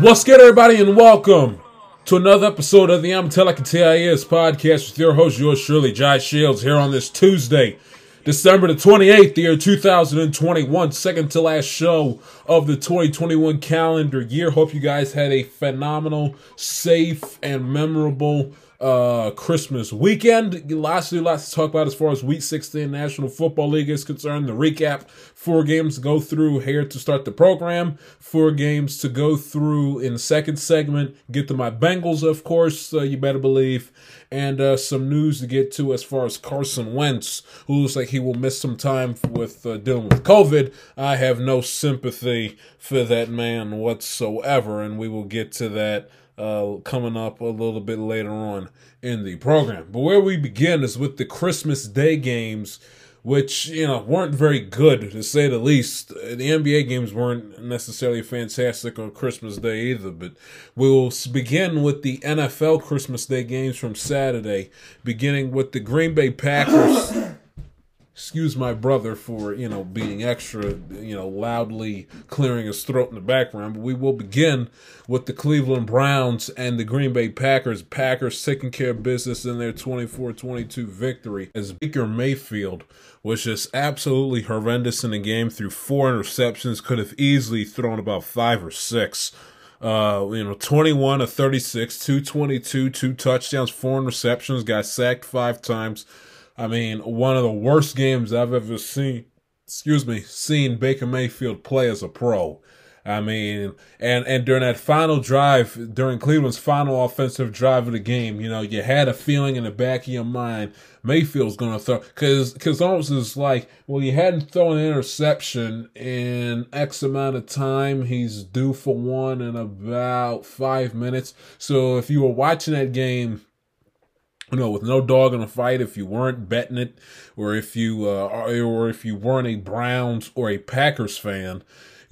What's good, everybody, and welcome to another episode of the I'm Tell I Can Tell You Is podcast with your host, yours truly, Jai Shields, here on this Tuesday, December the 28th, the year 2021, second to last show of the 2021 calendar year. Hope you guys had a phenomenal, safe, and memorable uh Christmas weekend. Do, lots to talk about as far as Week 16 National Football League is concerned. The recap, four games to go through here to start the program, four games to go through in the second segment. Get to my Bengals, of course, uh, you better believe, and uh, some news to get to as far as Carson Wentz, who looks like he will miss some time with uh, dealing with COVID. I have no sympathy for that man whatsoever, and we will get to that uh, coming up a little bit later on in the program. But where we begin is with the Christmas Day games, which you know weren't very good to say the least. The NBA games weren't necessarily fantastic on Christmas Day either. But we will begin with the NFL Christmas Day games from Saturday, beginning with the Green Bay Packers excuse my brother for you know being extra you know loudly clearing his throat in the background but we will begin with the cleveland browns and the green bay packers packers taking care of business in their 24-22 victory as baker mayfield was just absolutely horrendous in the game through four interceptions could have easily thrown about five or six uh, you know, 21 of 36, 222, two touchdowns, four interceptions, got sacked five times. I mean, one of the worst games I've ever seen, excuse me, seen Baker Mayfield play as a pro. I mean, and and during that final drive, during Cleveland's final offensive drive of the game, you know, you had a feeling in the back of your mind Mayfield's going to throw because because almost it's like, well, you hadn't thrown an interception in X amount of time. He's due for one in about five minutes. So if you were watching that game you know, with no dog in the fight, if you weren't betting it, or if you uh, or if you weren't a Browns or a Packers fan,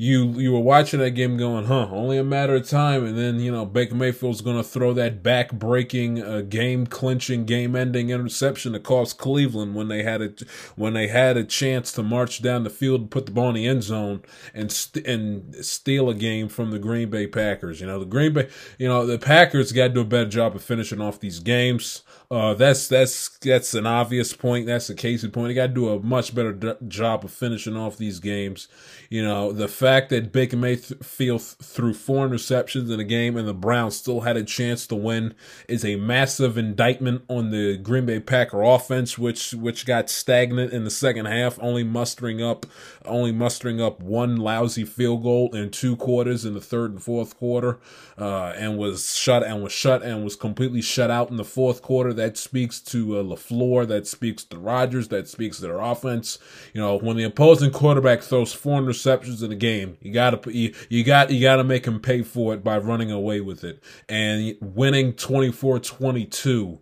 you you were watching that game going, huh? Only a matter of time, and then you know Baker Mayfield's going to throw that back breaking, uh, game clinching, game ending interception that cost Cleveland when they had a when they had a chance to march down the field and put the ball in the end zone and st- and steal a game from the Green Bay Packers. You know the Green Bay, you know the Packers got to do a better job of finishing off these games. Uh, that's that's that's an obvious point. That's a case in point. They got to do a much better d- job of finishing off these games. You know, the fact that Baker Mayfield th- threw four interceptions in a game and the Browns still had a chance to win is a massive indictment on the Green Bay Packer offense, which which got stagnant in the second half, only mustering up only mustering up one lousy field goal in two quarters in the third and fourth quarter, uh, and was shut and was shut and was completely shut out in the fourth quarter. That speaks to uh, LaFleur. That speaks to Rodgers. That speaks to their offense. You know, when the opposing quarterback throws four interceptions in a game, you gotta you, you got you gotta make him pay for it by running away with it and winning 24-22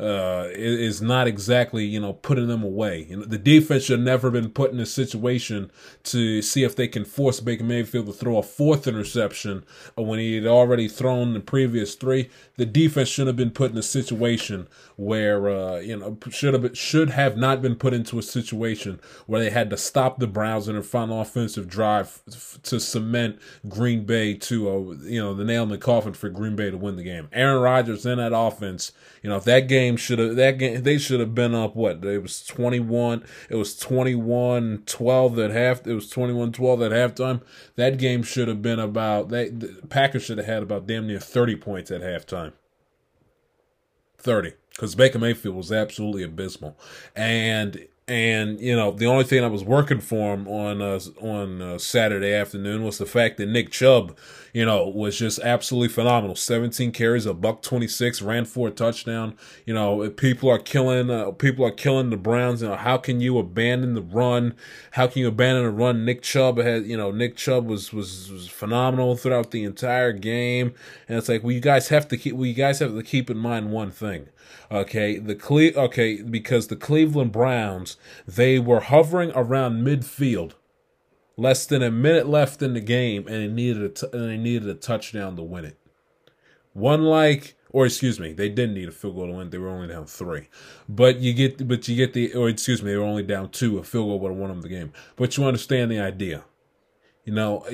uh, is not exactly you know putting them away. You know, the defense should never been put in a situation to see if they can force Baker Mayfield to throw a fourth interception when he had already thrown the previous three. The defense should have been put in a situation where uh, you know should have been, should have not been put into a situation where they had to stop the Browns in their final offensive drive to cement Green Bay to uh, you know the nail in the coffin for Green Bay to win the game. Aaron Rodgers in that offense, you know if that game should have that game they should have been up what it was 21 it was 21 12 at half it was 21 12 at halftime that game should have been about that the Packers should have had about damn near 30 points at halftime. 30 because Baker Mayfield was absolutely abysmal. And and you know the only thing I was working for him on uh, on uh, Saturday afternoon was the fact that Nick Chubb, you know, was just absolutely phenomenal. 17 carries, a buck 26, ran for a touchdown. You know, people are killing uh, people are killing the Browns. You know, how can you abandon the run? How can you abandon the run? Nick Chubb had, you know, Nick Chubb was was, was phenomenal throughout the entire game, and it's like, well, you guys have to keep, well, you guys have to keep in mind one thing. Okay, the Cle- okay because the Cleveland Browns they were hovering around midfield less than a minute left in the game, and they needed a t- and they needed a touchdown to win it. One like, or excuse me, they didn't need a field goal to win. They were only down three, but you get, but you get the, or excuse me, they were only down two. A field goal would have won them the game. But you understand the idea. You know,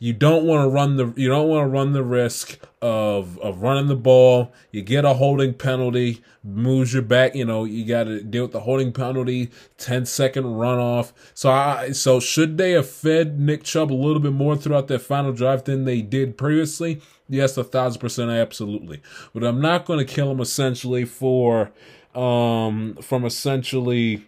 you, don't want to run the you don't want to run the risk of of running the ball. You get a holding penalty, moves your back. You know, you got to deal with the holding penalty, 10 second runoff. So I so should they have fed Nick Chubb a little bit more throughout their final drive than they did previously? Yes, a thousand percent, absolutely. But I'm not going to kill him essentially for um from essentially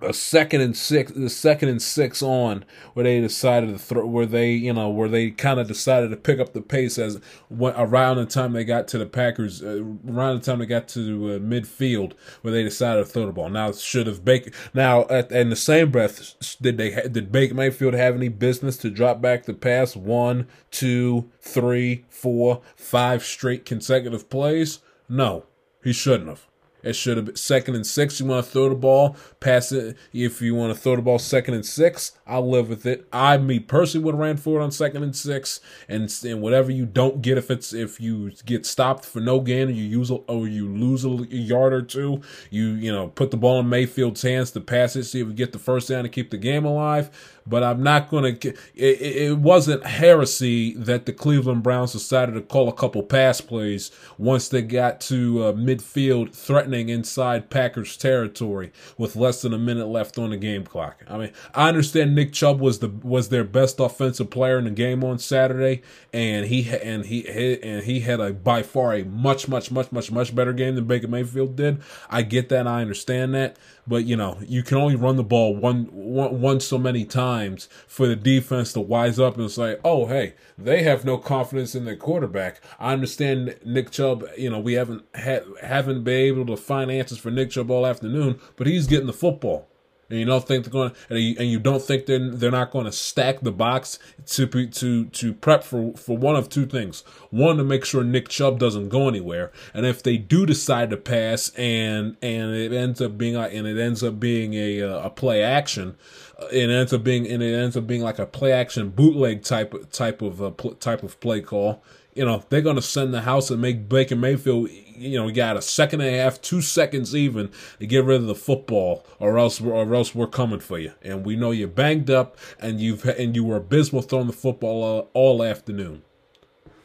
a second and six, the second and six on, where they decided to throw, where they, you know, where they kind of decided to pick up the pace as when, around the time they got to the Packers, uh, around the time they got to uh, midfield, where they decided to throw the ball. Now, should have Baker. Now, at, in the same breath, did they did Baker Mayfield have any business to drop back the pass one, two, three, four, five straight consecutive plays? No, he shouldn't have. It should have been second and six. You want to throw the ball, pass it. If you want to throw the ball second and six, I'll live with it. I, me personally, would have ran for it on second and six, and and whatever you don't get, if it's if you get stopped for no gain, or you use a, or you lose a yard or two, you you know put the ball in Mayfield's hands to pass it, see if we get the first down to keep the game alive but I'm not going to. It, wasn't heresy that the Cleveland Browns decided to call a couple pass plays once they got to uh, midfield, threatening inside Packers territory with less than a minute left on the game clock. I mean, I understand Nick Chubb was the was their best offensive player in the game on Saturday, and he and he and he had a by far a much much much much much better game than Baker Mayfield did. I get that, I understand that, but you know, you can only run the ball one one, one so many times for the defense to wise up and say, "Oh, hey, they have no confidence in their quarterback." I understand Nick Chubb. You know, we haven't had haven't been able to find answers for Nick Chubb all afternoon, but he's getting the football and you don't think they're going and you, and you don't think they're they're not going to stack the box to to to prep for for one of two things. One to make sure Nick Chubb doesn't go anywhere, and if they do decide to pass and and it ends up being and it ends up being a uh, a play action, uh, it ends up being and it ends up being like a play action bootleg type type of uh, type of play call you know, they're going to send the house and make Baker Mayfield, you know, got a second and a half, two seconds even to get rid of the football, or else, or else we're coming for you. And we know you're banged up, and you've and you were abysmal throwing the football all, afternoon.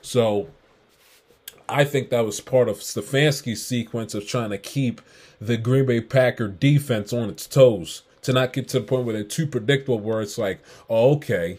So, I think that was part of Stefanski's sequence of trying to keep the Green Bay Packer defense on its toes to not get to the point where they're too predictable, where it's like, oh, okay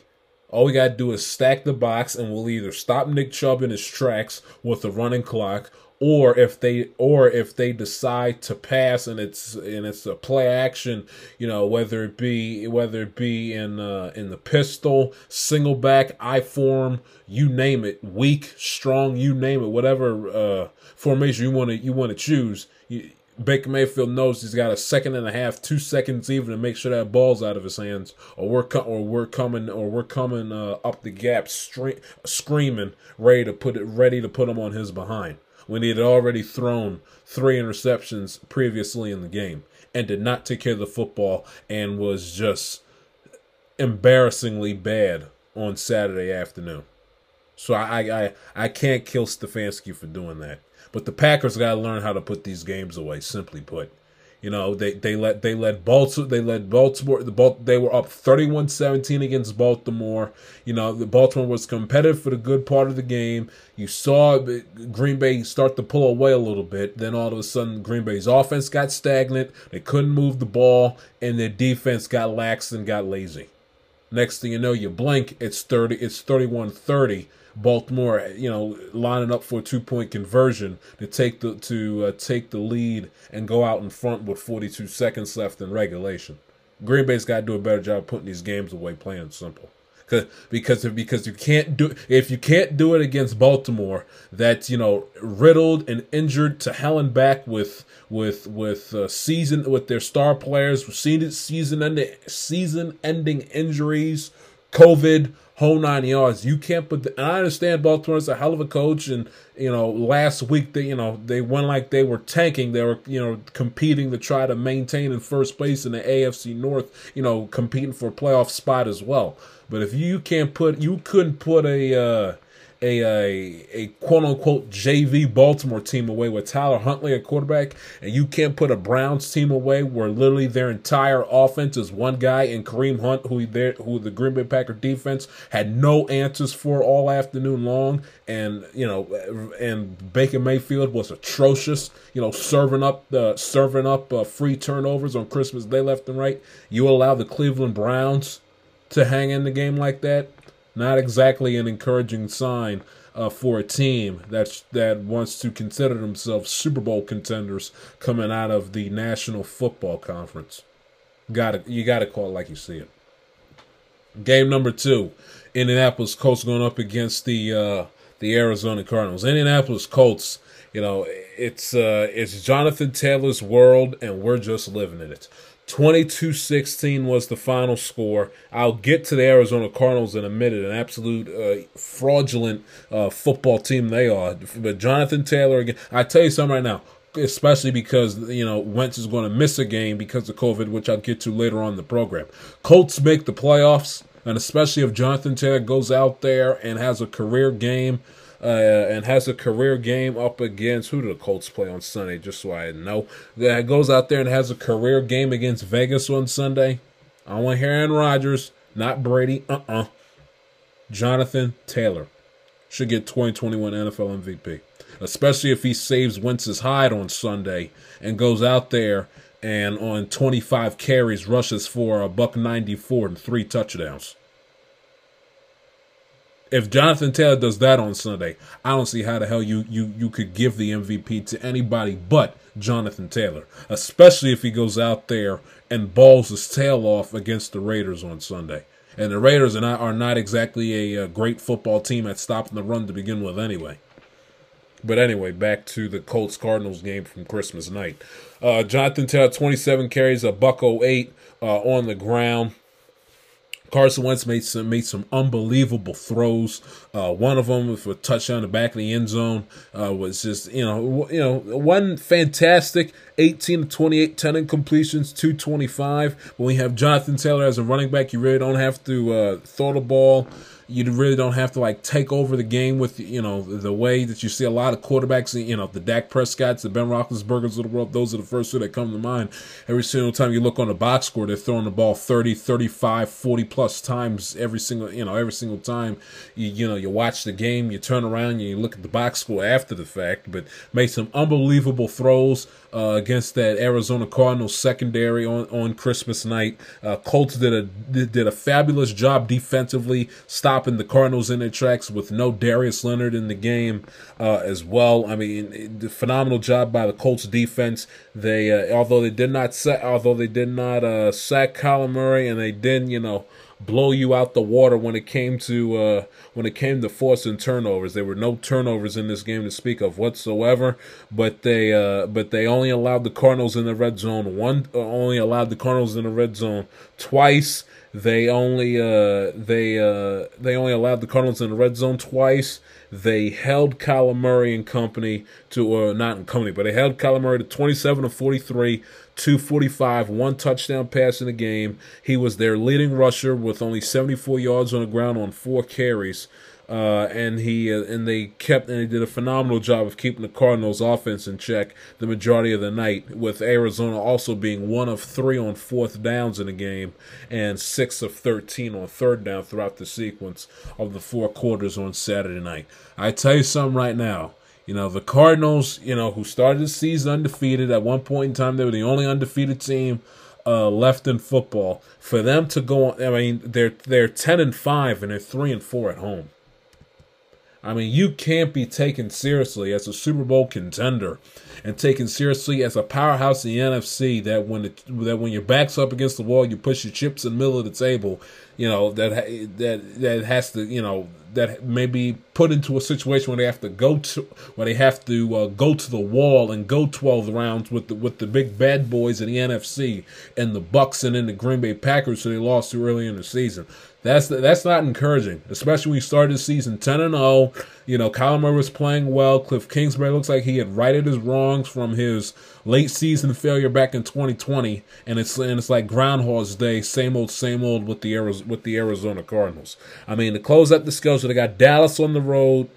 all we got to do is stack the box, and we'll either stop Nick Chubb in his tracks with the running clock, or if they or if they decide to pass and it's and it's a play action, you know, whether it be whether it be in uh, in the pistol, single back, I form, you name it, weak, strong, you name it, whatever uh, formation you want to you want to choose. You, Baker Mayfield knows he's got a second and a half, two seconds even to make sure that ball's out of his hands, or we're co- or we're coming or we're coming uh, up the gap, stre- screaming, ready to put it ready to put him on his behind when he had already thrown three interceptions previously in the game and did not take care of the football and was just embarrassingly bad on Saturday afternoon. So I I I can't kill Stefanski for doing that. But the Packers got to learn how to put these games away. Simply put, you know they they let they let Baltimore they let Baltimore the Bal- they were up 31-17 against Baltimore. You know the Baltimore was competitive for the good part of the game. You saw uh, Green Bay start to pull away a little bit. Then all of a sudden Green Bay's offense got stagnant. They couldn't move the ball, and their defense got lax and got lazy. Next thing you know, you blink, it's 30 it's 31-30 Baltimore, you know, lining up for a two point conversion to take the to uh, take the lead and go out in front with 42 seconds left in regulation. Green Bay's got to do a better job putting these games away, playing simple. Cause, because if, because you can't do if you can't do it against Baltimore, that's you know riddled and injured to hell and back with with with uh, season with their star players, season season ending season ending injuries COVID, whole nine yards. You can't put. The, and I understand Baltimore's a hell of a coach, and you know last week they you know they went like they were tanking. They were you know competing to try to maintain in first place in the AFC North. You know competing for a playoff spot as well. But if you can't put, you couldn't put a. Uh, a, a, a quote unquote JV Baltimore team away with Tyler Huntley at quarterback, and you can't put a Browns team away where literally their entire offense is one guy and Kareem Hunt, who there who the Green Bay Packer defense had no answers for all afternoon long, and you know, and Baker Mayfield was atrocious, you know, serving up the serving up uh, free turnovers on Christmas Day left and right. You allow the Cleveland Browns to hang in the game like that not exactly an encouraging sign uh, for a team that's that wants to consider themselves Super Bowl contenders coming out of the National Football Conference. Got You got to call it like you see it. Game number two, Indianapolis Colts going up against the uh, the Arizona Cardinals. Indianapolis Colts, you know, it's uh, it's Jonathan Taylor's world, and we're just living in it. 22-16 was the final score. I'll get to the Arizona Cardinals in a minute, an absolute uh, fraudulent uh, football team they are. But Jonathan Taylor again, I tell you something right now, especially because you know Wentz is going to miss a game because of COVID, which I'll get to later on the program. Colts make the playoffs, and especially if Jonathan Taylor goes out there and has a career game uh, and has a career game up against who do the Colts play on Sunday? Just so I know, that goes out there and has a career game against Vegas on Sunday. I want Aaron Rodgers, not Brady. Uh uh-uh. uh Jonathan Taylor should get 2021 NFL MVP, especially if he saves Wentz's hide on Sunday and goes out there and on 25 carries rushes for a buck 94 and three touchdowns if Jonathan Taylor does that on Sunday, I don't see how the hell you you you could give the MVP to anybody but Jonathan Taylor, especially if he goes out there and balls his tail off against the Raiders on Sunday. And the Raiders are not are not exactly a, a great football team at stopping the run to begin with, anyway. But anyway, back to the Colts Cardinals game from Christmas night. Uh, Jonathan Taylor, 27 carries, a buck 08 uh, on the ground. Carson Wentz made some made some unbelievable throws. Uh, one of them with a touchdown in the back of the end zone uh, was just you know you know one fantastic 18 to 28, 10 incompletions, 225. When we have Jonathan Taylor as a running back, you really don't have to uh, throw the ball you really don't have to like take over the game with you know the way that you see a lot of quarterbacks. You know the Dak Prescott's, the Ben Roethlisberger's of the world. Those are the first two that come to mind. Every single time you look on the box score, they're throwing the ball 30, 35, 40 plus times every single you know every single time. You you know you watch the game, you turn around, and you look at the box score after the fact. But made some unbelievable throws uh, against that Arizona Cardinals secondary on on Christmas night. Uh, Colts did a did a fabulous job defensively. Stopping the Cardinals in their tracks with no Darius Leonard in the game uh, as well. I mean, the phenomenal job by the Colts defense. They uh, although they did not set, although they did not uh, sack Kyler Murray and they didn't, you know blow you out the water when it came to uh, when it came to forcing turnovers. There were no turnovers in this game to speak of whatsoever. But they uh, but they only allowed the Cardinals in the red zone one. Uh, only allowed the Cardinals in the red zone twice. They only uh, they uh, they only allowed the Cardinals in the red zone twice. They held Kyler Murray and company to, uh, not in company, but they held Kyler Murray to 27 to 43, 245, one touchdown pass in the game. He was their leading rusher with only 74 yards on the ground on four carries. Uh, and he uh, and they kept and they did a phenomenal job of keeping the Cardinals' offense in check the majority of the night. With Arizona also being one of three on fourth downs in the game and six of thirteen on third down throughout the sequence of the four quarters on Saturday night. I tell you something right now. You know the Cardinals. You know who started the season undefeated. At one point in time, they were the only undefeated team uh, left in football. For them to go, on, I mean, they're they're ten and five and they're three and four at home. I mean, you can't be taken seriously as a Super Bowl contender and taken seriously as a powerhouse in the NFC that when it, that when your back's up against the wall, you push your chips in the middle of the table. you know that that that has to you know that may be put into a situation where they have to go to where they have to uh, go to the wall and go 12 rounds with the with the big bad boys in the NFC and the Bucs and in the Green Bay Packers who they lost to early in the season. That's that's not encouraging, especially when you started the season 10 and 0. You know, Kyler Murray was playing well. Cliff Kingsbury looks like he had righted his wrongs from his late season failure back in 2020, and it's and it's like Groundhog's Day, same old, same old with the Arizona, with the Arizona Cardinals. I mean, to close up the schedule, they got Dallas on the road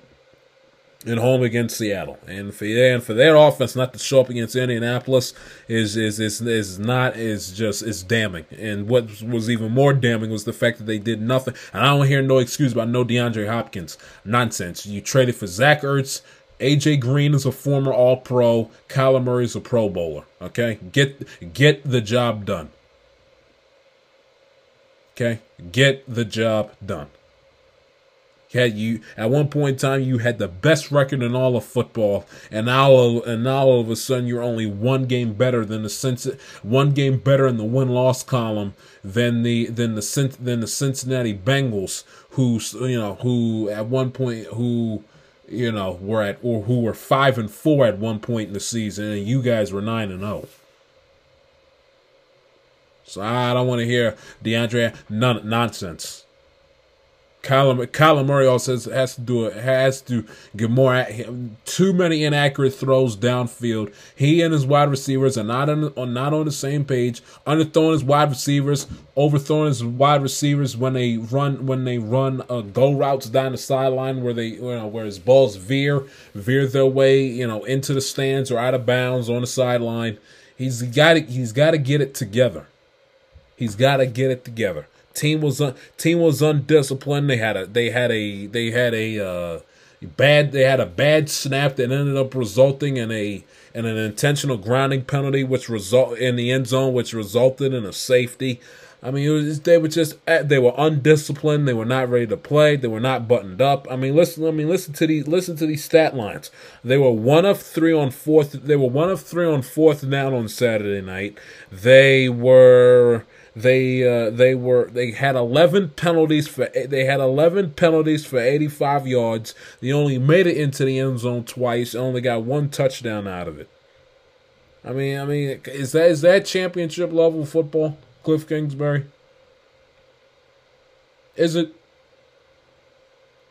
and home against Seattle. And for and for their offense not to show up against Indianapolis is is is is not is just is damning. And what was even more damning was the fact that they did nothing. And I don't hear no excuse about no DeAndre Hopkins. Nonsense. You traded for Zach Ertz. AJ Green is a former All Pro. Kyler Murray is a Pro Bowler. Okay, get get the job done. Okay, get the job done. Had you at one point in time you had the best record in all of football, and now and now all of a sudden you're only one game better than the one game better in the win loss column than the than the than the Cincinnati Bengals, who you know who at one point who you know were at or who were five and four at one point in the season, and you guys were nine and zero. So I don't want to hear DeAndre none nonsense. Kyler, Kyler Murray also has, has to do it. Has to get more. At him too many inaccurate throws downfield. He and his wide receivers are not on not on the same page. Underthrowing his wide receivers, overthrowing his wide receivers when they run when they run uh, go routes down the sideline where they you know where his balls veer veer their way you know into the stands or out of bounds on the sideline. He's got he's got to get it together. He's got to get it together. Team was un, team was undisciplined. They had a they had a they had a uh, bad they had a bad snap that ended up resulting in a in an intentional grounding penalty, which result in the end zone, which resulted in a safety. I mean, was, they were just eh, they were undisciplined. They were not ready to play. They were not buttoned up. I mean, listen. I mean, listen to these. Listen to these stat lines. They were one of three on fourth. They were one of three on fourth down on Saturday night. They were they uh, they were they had 11 penalties for they had 11 penalties for 85 yards. They only made it into the end zone twice. Only got one touchdown out of it. I mean, I mean, is that is that championship level football, Cliff Kingsbury? Is it?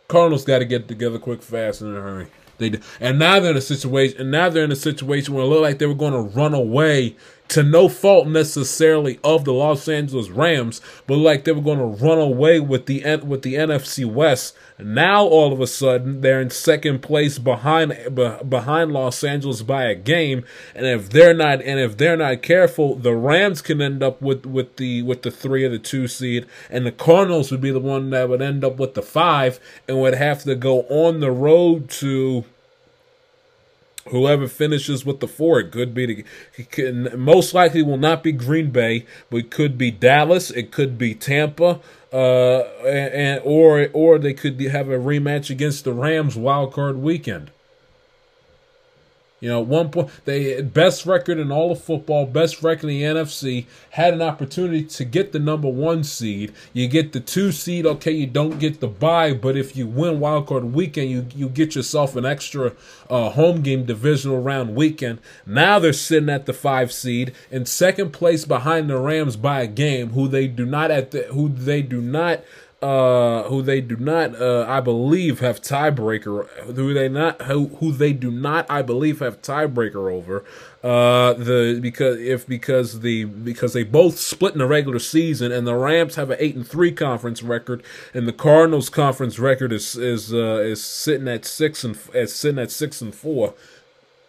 Cardinals got to get together quick, fast, in a hurry. They did. and now they're in a situation, and now they're in a situation where it looked like they were going to run away to no fault necessarily of the Los Angeles Rams, but like they were going to run away with the with the NFC West. Now all of a sudden they're in second place behind behind Los Angeles by a game, and if they're not and if they're not careful, the Rams can end up with with the with the three or the two seed, and the Cardinals would be the one that would end up with the five and would have to go on the road to Whoever finishes with the four, it could be the, most likely will not be Green Bay, but it could be Dallas, it could be Tampa, uh, and or or they could have a rematch against the Rams wild card weekend. You know, one point they best record in all of football, best record in the NFC, had an opportunity to get the number one seed. You get the two seed, okay, you don't get the bye, but if you win wildcard weekend, you you get yourself an extra uh, home game divisional round weekend. Now they're sitting at the five seed in second place behind the Rams by a game, who they do not at the who they do not uh, who they do not, uh, I believe, have tiebreaker. Who they not, who, who they do not, I believe, have tiebreaker over. Uh, the because if because the because they both split in the regular season, and the Rams have an eight and three conference record, and the Cardinals conference record is is uh, is sitting at six and is sitting at six and four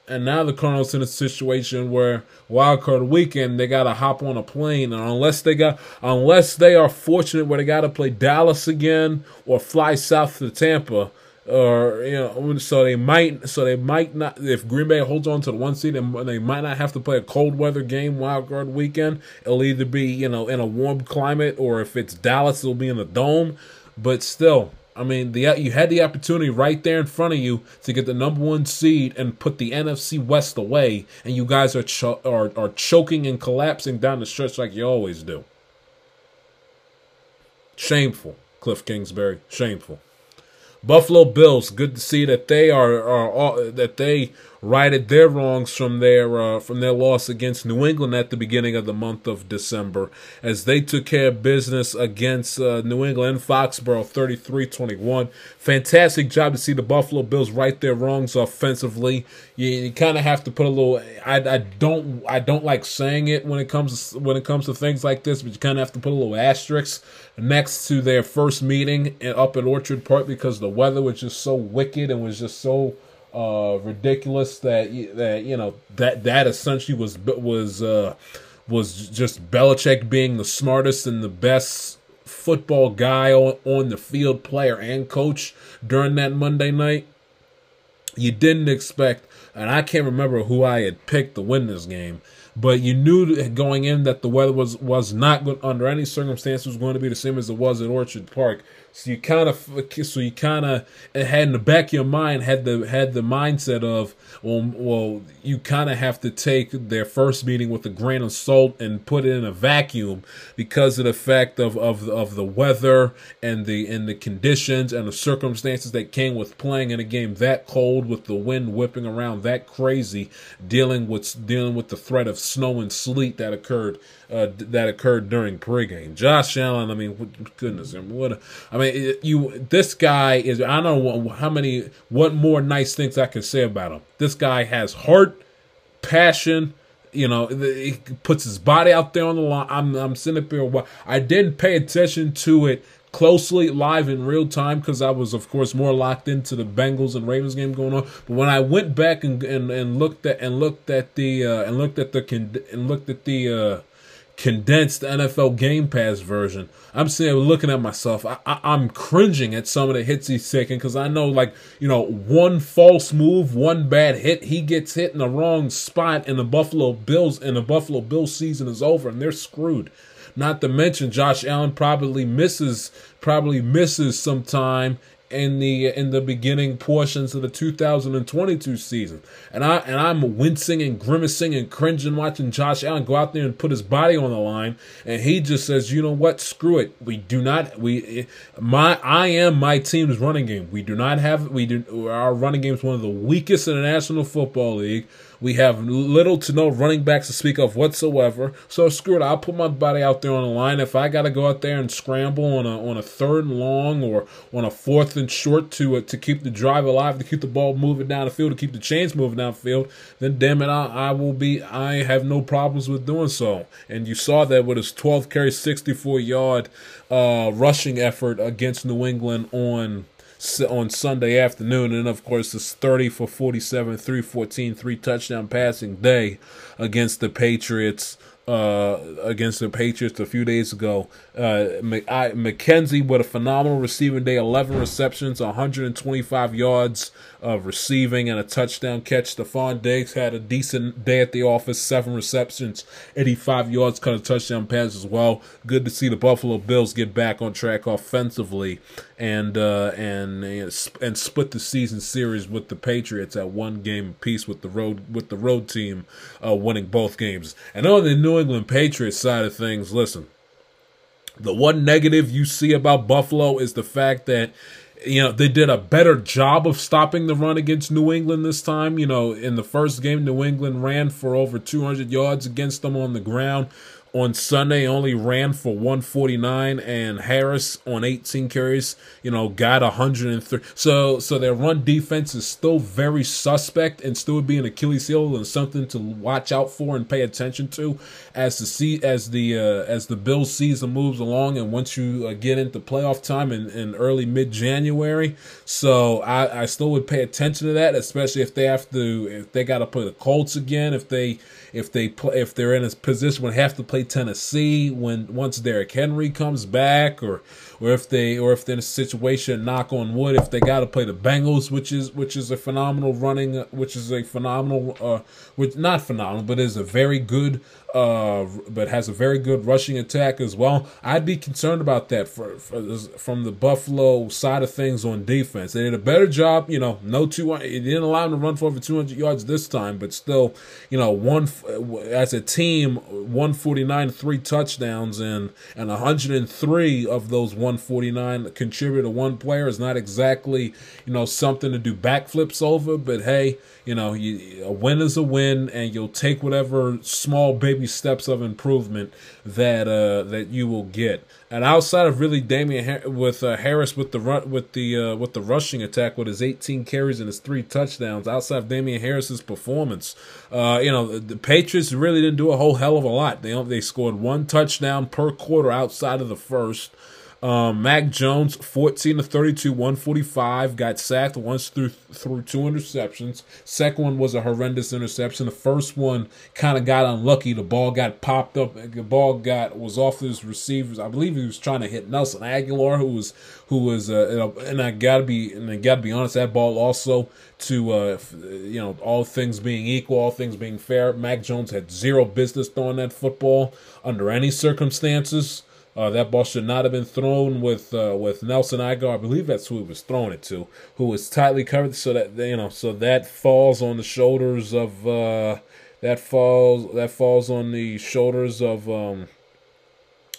and now the Cardinals in a situation where wild card weekend they gotta hop on a plane, and unless they got unless they are fortunate where they gotta play Dallas again or fly south to Tampa, or you know, so they might so they might not if Green Bay holds on to the one seed and they might not have to play a cold weather game wild card weekend. It'll either be you know in a warm climate or if it's Dallas, it'll be in the dome. But still, I mean, the you had the opportunity right there in front of you to get the number one seed and put the NFC West away, and you guys are cho- are are choking and collapsing down the stretch like you always do. Shameful, Cliff Kingsbury. Shameful. Buffalo Bills. Good to see that they are, are all, that they righted their wrongs from their uh, from their loss against New England at the beginning of the month of December, as they took care of business against uh, New England Foxborough, 33-21. Fantastic job to see the Buffalo Bills right their wrongs offensively. You, you kind of have to put a little. I, I don't I don't like saying it when it comes to, when it comes to things like this, but you kind of have to put a little asterisk next to their first meeting up at Orchard Park because the weather was just so wicked and was just so uh, ridiculous that that you know that that essentially was was uh, was just Belichick being the smartest and the best football guy on, on the field, player and coach during that Monday night. You didn't expect, and I can't remember who I had picked to win this game, but you knew going in that the weather was was not good under any circumstances going to be the same as it was at Orchard Park. So you kind of, so you kind of had in the back of your mind had the had the mindset of, well, well, you kind of have to take their first meeting with a grain of salt and put it in a vacuum because of the fact of of of the weather and the and the conditions and the circumstances that came with playing in a game that cold with the wind whipping around that crazy, dealing with dealing with the threat of snow and sleet that occurred uh, that occurred during pregame. Josh Allen, I mean, goodness, what I mean, you this guy is. I don't know how many, what more nice things I can say about him. This guy has heart, passion. You know, he puts his body out there on the line. I'm, I'm sitting up here. I didn't pay attention to it closely live in real time because I was, of course, more locked into the Bengals and Ravens game going on. But when I went back and and, and looked at and looked at the uh, and looked at the and looked at the uh, condensed NFL Game Pass version. I'm sitting looking at myself. I, am cringing at some of the hits he's taking because I know, like, you know, one false move, one bad hit, he gets hit in the wrong spot, and the Buffalo Bills and the Buffalo Bills season is over, and they're screwed. Not to mention, Josh Allen probably misses probably misses some time in the in the beginning portions of the 2022 season. And I and I'm wincing and grimacing and cringing watching Josh Allen go out there and put his body on the line and he just says, "You know what? Screw it. We do not we my I am my team's running game. We do not have we do our running game is one of the weakest in the National Football League. We have little to no running backs to speak of whatsoever. So screw it. I'll put my body out there on the line. If I got to go out there and scramble on a on a third and long or on a fourth and short to uh, to keep the drive alive, to keep the ball moving down the field, to keep the chains moving down the field, then damn it, I, I will be. I have no problems with doing so. And you saw that with his 12 carry, 64 yard uh, rushing effort against New England on on Sunday afternoon. And of course, it's 30 for 47, 314, three touchdown passing day against the Patriots. Uh, against the Patriots a few days ago. Uh, McKenzie with a phenomenal receiving day, 11 receptions, 125 yards of receiving, and a touchdown catch. Stefon Diggs had a decent day at the office, seven receptions, 85 yards, cut a touchdown pass as well. Good to see the Buffalo Bills get back on track offensively and uh, and and split the season series with the Patriots at one game apiece with the road with the road team uh, winning both games. And on the New England Patriots side of things, listen. The one negative you see about Buffalo is the fact that you know they did a better job of stopping the run against New England this time. You know, in the first game, New England ran for over 200 yards against them on the ground on Sunday only ran for 149 and Harris on 18 carries, you know, got 103. So so their run defense is still very suspect and still would be an Achilles heel and something to watch out for and pay attention to as the see as the uh, as the Bills season moves along and once you uh, get into playoff time in, in early mid January. So I, I still would pay attention to that, especially if they have to if they got to play the Colts again, if they if they play if they're in a position where they have to play Tennessee when once Derrick Henry comes back, or or if they or if they're in a situation, knock on wood, if they got to play the Bengals, which is which is a phenomenal running, which is a phenomenal, uh, which not phenomenal, but is a very good uh, but has a very good rushing attack as well. I'd be concerned about that for, for from the Buffalo side of things on defense. They did a better job, you know. No two, it didn't allow them to run for over 200 yards this time, but still, you know, one as a team, 149, three touchdowns, and and 103 of those 149 contributed to one player is not exactly, you know, something to do backflips over. But hey, you know, you, a win is a win, and you'll take whatever small baby steps of improvement that uh, that you will get. And outside of really Damien with uh, Harris with the run with the uh, with the rushing attack with his 18 carries and his three touchdowns, outside of Damien Harris's performance, uh, you know the Patriots really didn't do a whole hell of a lot. They they scored one touchdown per quarter outside of the first. Um, Mac Jones, 14 to 32, 145, got sacked once through through two interceptions. Second one was a horrendous interception. The first one kind of got unlucky. The ball got popped up. The ball got was off his receivers. I believe he was trying to hit Nelson Agholor, who was who was uh, and I gotta be and I gotta be honest. That ball also to uh, you know all things being equal, all things being fair. Mac Jones had zero business throwing that football under any circumstances. Uh, that ball should not have been thrown with uh, with Nelson Agholor. I believe that's who he was throwing it to, who was tightly covered. So that you know, so that falls on the shoulders of uh, that falls that falls on the shoulders of um,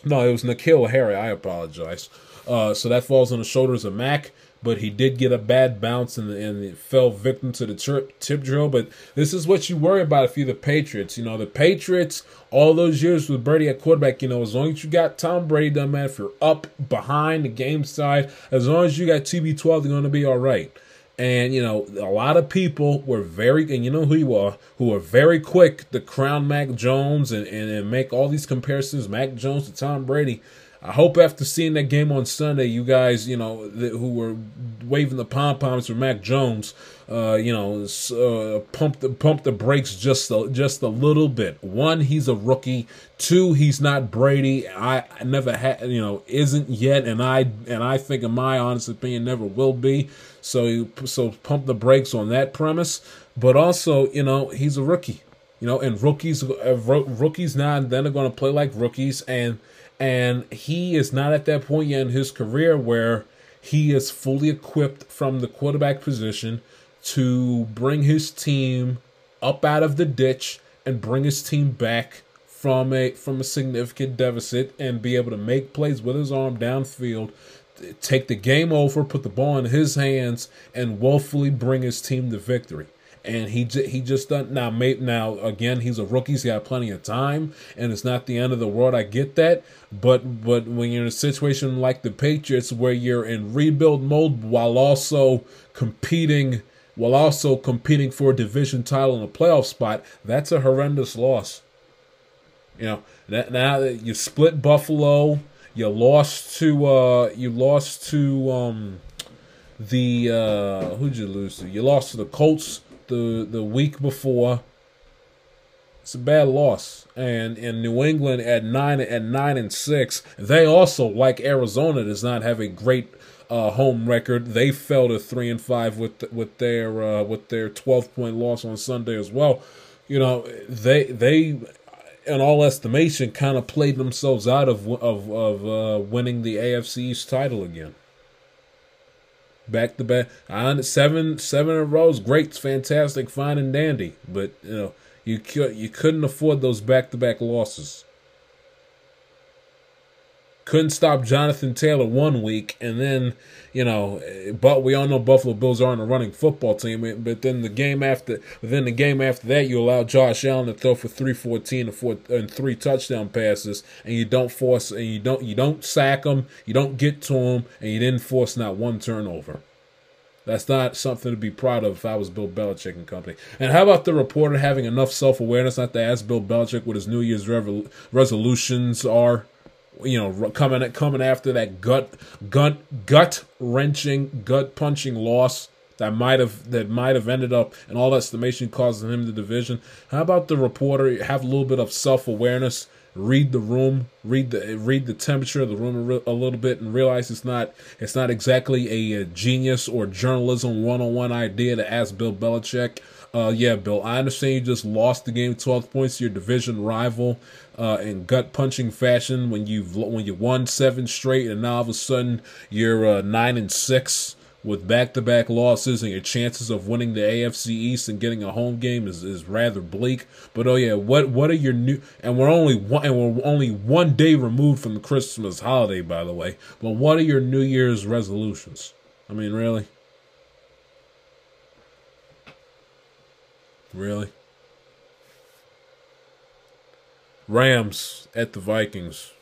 no, it was N'Keal Harry. I apologize. Uh, so that falls on the shoulders of Mac but he did get a bad bounce and, and it fell victim to the tip, tip drill. But this is what you worry about if you're the Patriots. You know, the Patriots, all those years with Brady at quarterback, you know, as long as you got Tom Brady done, man, if you're up behind the game side, as long as you got TB12, they're going to be all right. And, you know, a lot of people were very, and you know who you are, who are very quick to crown Mac Jones and, and, and make all these comparisons, Mac Jones to Tom Brady. I hope after seeing that game on Sunday, you guys, you know, who were waving the pom poms for Mac Jones, uh, you know, uh, pump the pump the brakes just a, just a little bit. One, he's a rookie. Two, he's not Brady. I, I never had, you know, isn't yet, and I and I think, in my honest opinion, never will be. So, so pump the brakes on that premise. But also, you know, he's a rookie. You know, and rookies, uh, rookies now and then are going to play like rookies, and and he is not at that point yet in his career where he is fully equipped from the quarterback position to bring his team up out of the ditch and bring his team back from a from a significant deficit and be able to make plays with his arm downfield take the game over put the ball in his hands and woefully bring his team to victory and he he just doesn't now. Maybe now again, he's a rookie. He's got plenty of time, and it's not the end of the world. I get that, but but when you're in a situation like the Patriots, where you're in rebuild mode while also competing, while also competing for a division title and a playoff spot, that's a horrendous loss. You know, that, now that you split Buffalo, you lost to uh, you lost to um, the uh, who'd you lose to? You lost to the Colts the the week before. It's a bad loss, and in New England at nine at nine and six, they also like Arizona does not have a great uh, home record. They fell to three and five with with their uh, with their twelve point loss on Sunday as well. You know they they in all estimation kind of played themselves out of of of uh, winning the AFC East title again back to back. I seven seven in a row is great, fantastic, fine and dandy. But you know, you you couldn't afford those back to back losses. Couldn't stop Jonathan Taylor one week, and then you know, but we all know Buffalo Bills aren't a running football team. Eh, but then the game after, then the game after that, you allow Josh Allen to throw for three fourteen and four and three touchdown passes, and you don't force and you don't you don't sack them, you don't get to them, and you didn't force not one turnover. That's not something to be proud of if I was Bill Belichick and company. And how about the reporter having enough self awareness not to ask Bill Belichick what his New Year's resolutions are? You know, coming coming after that gut gut gut wrenching, gut punching loss that might have that might have ended up in all estimation causing him the division. How about the reporter have a little bit of self awareness, read the room, read the read the temperature of the room a, little bit, and realize it's not it's not exactly a, genius or journalism one on one idea to ask Bill Belichick Uh, yeah, Bill, I understand you just lost the game 12 points to your division rival uh, in gut punching fashion when you've when you won seven straight and now all of a sudden you're uh, nine and six with back-to-back losses and your chances of winning the AFC East and getting a home game is, is rather bleak. But oh yeah, what what are your new and we're only one and we're only one day removed from the Christmas holiday, by the way. But what are your New Year's resolutions? I mean, really? Really? Rams at the Vikings.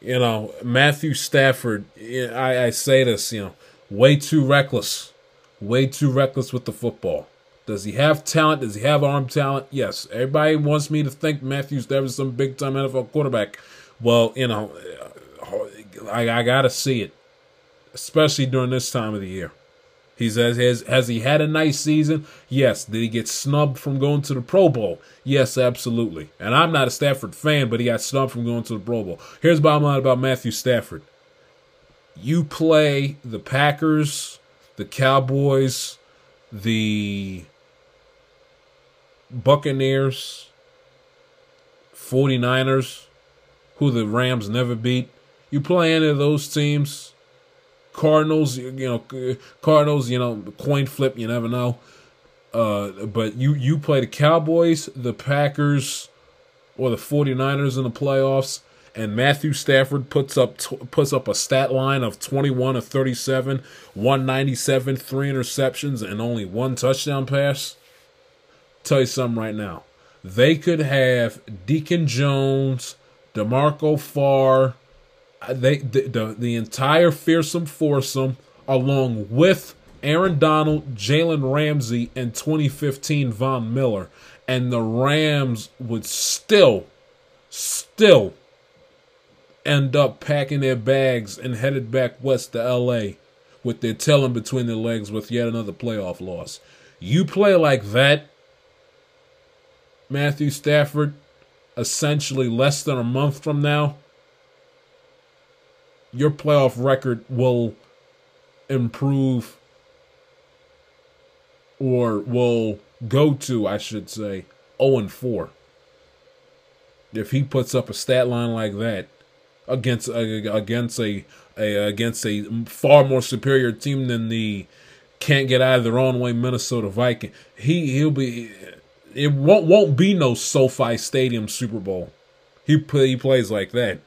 You know, Matthew Stafford, I, I say this, you know, way too reckless. Way too reckless with the football. Does he have talent? Does he have arm talent? Yes. Everybody wants me to think Matthew Stafford's some big time NFL quarterback. Well, you know, I, I got to see it, especially during this time of the year. He says, has, has he had a nice season? Yes. Did he get snubbed from going to the Pro Bowl? Yes, absolutely. And I'm not a Stafford fan, but he got snubbed from going to the Pro Bowl. Here's bottom line about Matthew Stafford. You play the Packers, the Cowboys, the Buccaneers, 49ers, who the Rams never beat. You play any of those teams, Cardinals, you know, Cardinals, you know, coin flip, you never know. Uh, but you you play the Cowboys, the Packers, or the 49ers in the playoffs, and Matthew Stafford puts up puts up a stat line of 21 of 37, 197, three interceptions, and only one touchdown pass. Tell you something right now. They could have Deacon Jones, D'Marco Farr, Uh, they the, the, the entire fearsome foursome along with Aaron Donald, Jalen Ramsey, and 2015 Von Miller, and the Rams would still, still end up packing their bags and headed back west to LA with their tail in between their legs with yet another playoff loss. You play like that, Matthew Stafford, essentially less than a month from now, your playoff record will improve or will go to, I should say, 0 and 4. If he puts up a stat line like that against uh, against a, a against a far more superior team than the can't get out of their own way Minnesota Viking, he he'll be it won't won't be no SoFi Stadium Super Bowl. He play, he plays like that.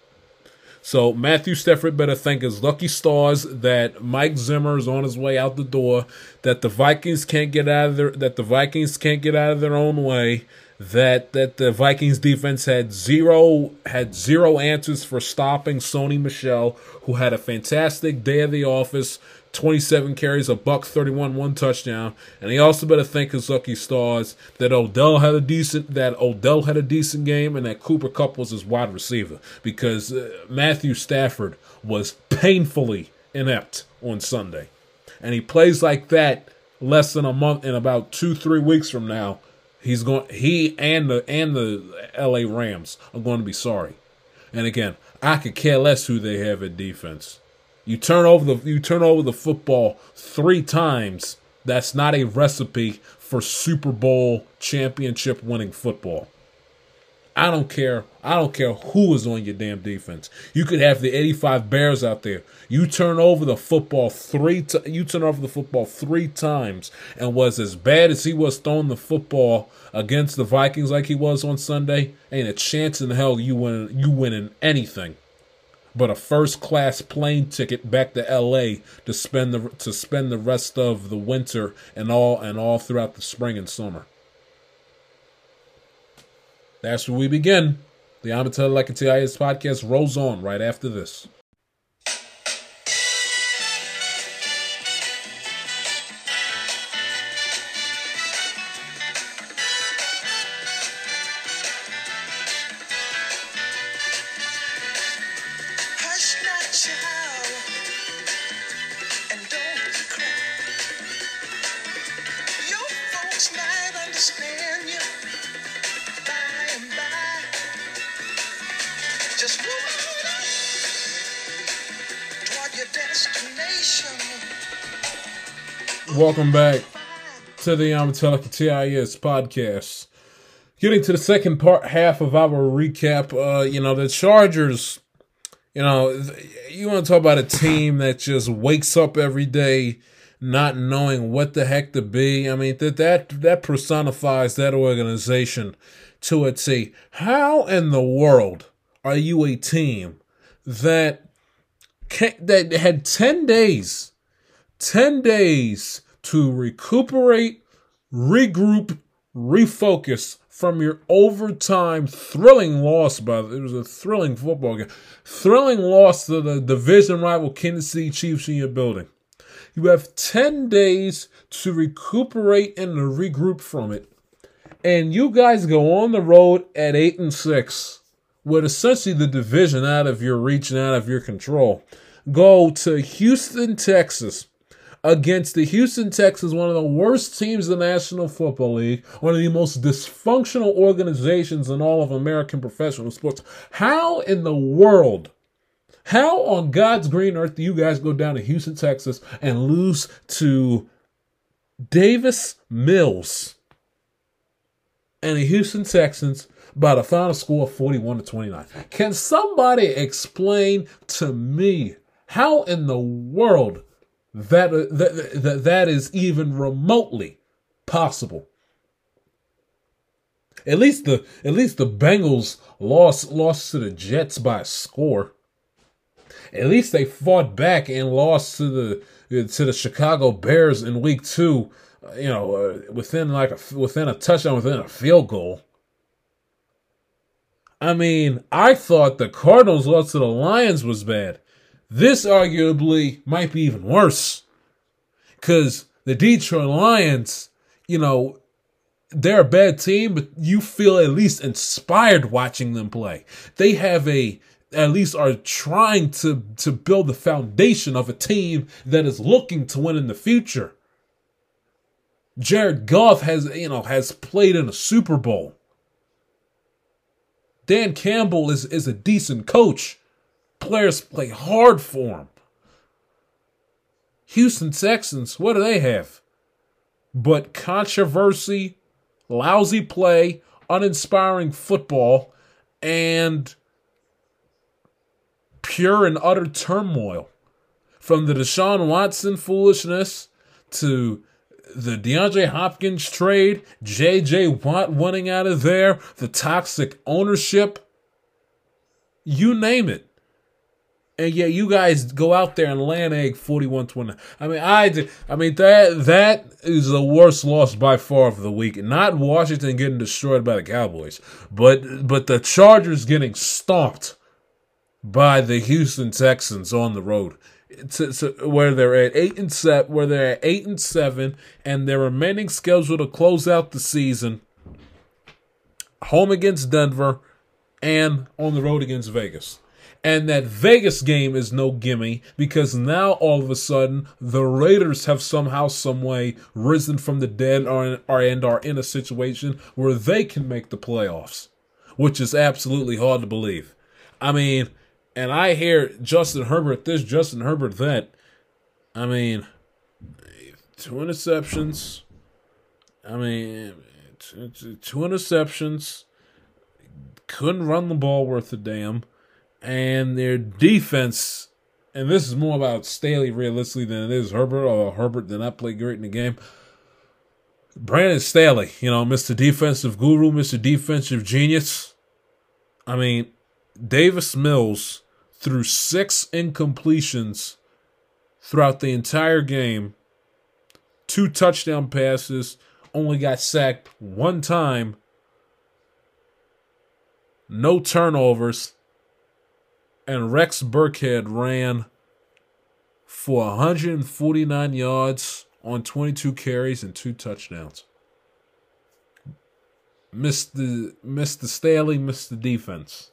So Matthew Stafford better thank his lucky stars that Mike Zimmer is on his way out the door, that the Vikings can't get out of their that the Vikings can't get out of their own way, that that the Vikings defense had zero had zero answers for stopping Sony Michel, who had a fantastic day at the office, 27 carries, a buck 31, one touchdown. And he also better thank his lucky stars that Odell had a decent that Odell had a decent game and that Cooper Kupp was his wide receiver because uh, Matthew Stafford was painfully inept on Sunday. And he plays like that less than a month in about 2-3 weeks from now. He's going he and the and the LA Rams are going to be sorry. And again, I could care less who they have at defense. You turn over the you turn over the football three times. That's not a recipe for Super Bowl championship winning football. I don't care. I don't care who is on your damn defense. You could have the 85 Bears out there. You turn over the football three t- you turn over the football 3 times and was as bad as he was throwing the football against the Vikings like he was on Sunday, ain't a chance in hell you win you winning anything but a first class plane ticket back to LA to spend the to spend the rest of the winter and all and all throughout the spring and summer. That's where we begin. The Amateur TIS podcast rolls on right after this. Welcome back to the Amatelica TIS podcast. Getting to the second part half of our recap, uh, you know, the Chargers, you know, you want to talk about a team that just wakes up every day not knowing what the heck to be. I mean, that that that personifies that organization to a T. How in the world are you a team that can, that had 10 days 10 days to recuperate, regroup, refocus from your overtime thrilling loss by the, it was a thrilling football game. Thrilling loss to the division rival Kansas City Chiefs in your building. You have 10 days to recuperate and to regroup from it. And you guys go on the road at 8 and 6 with essentially the division out of your reach and out of your control. Go to Houston, Texas against the Houston Texans, one of the worst teams in the National Football League, one of the most dysfunctional organizations in all of American professional sports. How in the world, how on God's green earth do you guys go down to Houston, Texas and lose to Davis Mills and the Houston Texans by the final score of 41 to 29? Can somebody explain to me how in the world that, that, that, that is even remotely possible. At least the at least the Bengals lost lost to the Jets by a score. At least they fought back and lost to the to the Chicago Bears in week 2, you know, uh, within like a within a touchdown within a field goal. I mean, I thought the Cardinals lost to the Lions was bad. This arguably might be even worse because the Detroit Lions, you know, they're a bad team, but you feel at least inspired watching them play. They have a at least are trying to to build the foundation of a team that is looking to win in the future. Jared Goff has you know has played in a Super Bowl. Dan Campbell is is a decent coach. Players play hard for him. Houston Texans, what do they have? But controversy, lousy play, uninspiring football, and pure and utter turmoil. From the Deshaun Watson foolishness to the DeAndre Hopkins trade, JJ Watt winning out of there, the toxic ownership, you name it and yet you guys go out there and land egg 41-20. I mean, I, did, I mean that that is the worst loss by far of the week. Not Washington getting destroyed by the Cowboys, but but the Chargers getting stomped by the Houston Texans on the road. To, to, where they're at eight and seven, where they're at eight and seven, and their remaining schedule to close out the season, home against Denver, and on the road against Vegas. And that Vegas game is no gimme because now all of a sudden the Raiders have somehow, some way risen from the dead or, or and are in a situation where they can make the playoffs, which is absolutely hard to believe. I mean, and I hear Justin Herbert this, Justin Herbert that. I mean, two interceptions. I mean, two interceptions. Couldn't run the ball worth a damn and their defense, and this is more about Staley realistically than it is Herbert, or Herbert did not play great in the game. Brandon Staley, you know, Mr. Defensive Guru, Mr. Defensive Genius. I mean, Davis Mills threw six incompletions throughout the entire game, two touchdown passes, only got sacked one time, no turnovers, and Rex Burkhead ran for 149 yards on 22 carries and two touchdowns. Mr. Mr. Staley, Mr. Defense.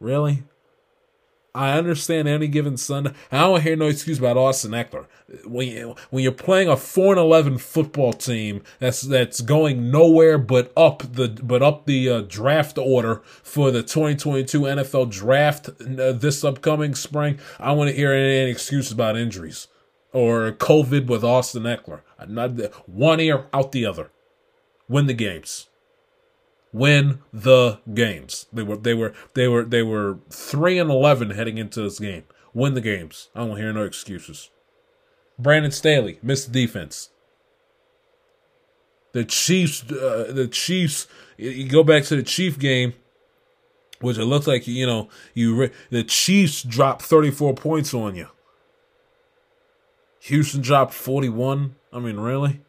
Really? I understand any given Sunday. I don't hear no excuse about Austin Ekeler. When you, when you're playing a four and eleven football team that's that's going nowhere but up the but up the uh, draft order for the 2022 NFL draft uh, this upcoming spring, I want to hear any, any about injuries. or COVID with Austin Ekeler. Not one ear out the other. Win the games. Win the games. They were they were they were they were three and eleven heading into this game. Win the games. I don't hear no excuses. Brandon Staley missed the defense. The Chiefs, uh, the Chiefs. You go back to the Chief game, which it looks like you know you. The Chiefs dropped thirty four points on you. Houston dropped forty one. I mean, really?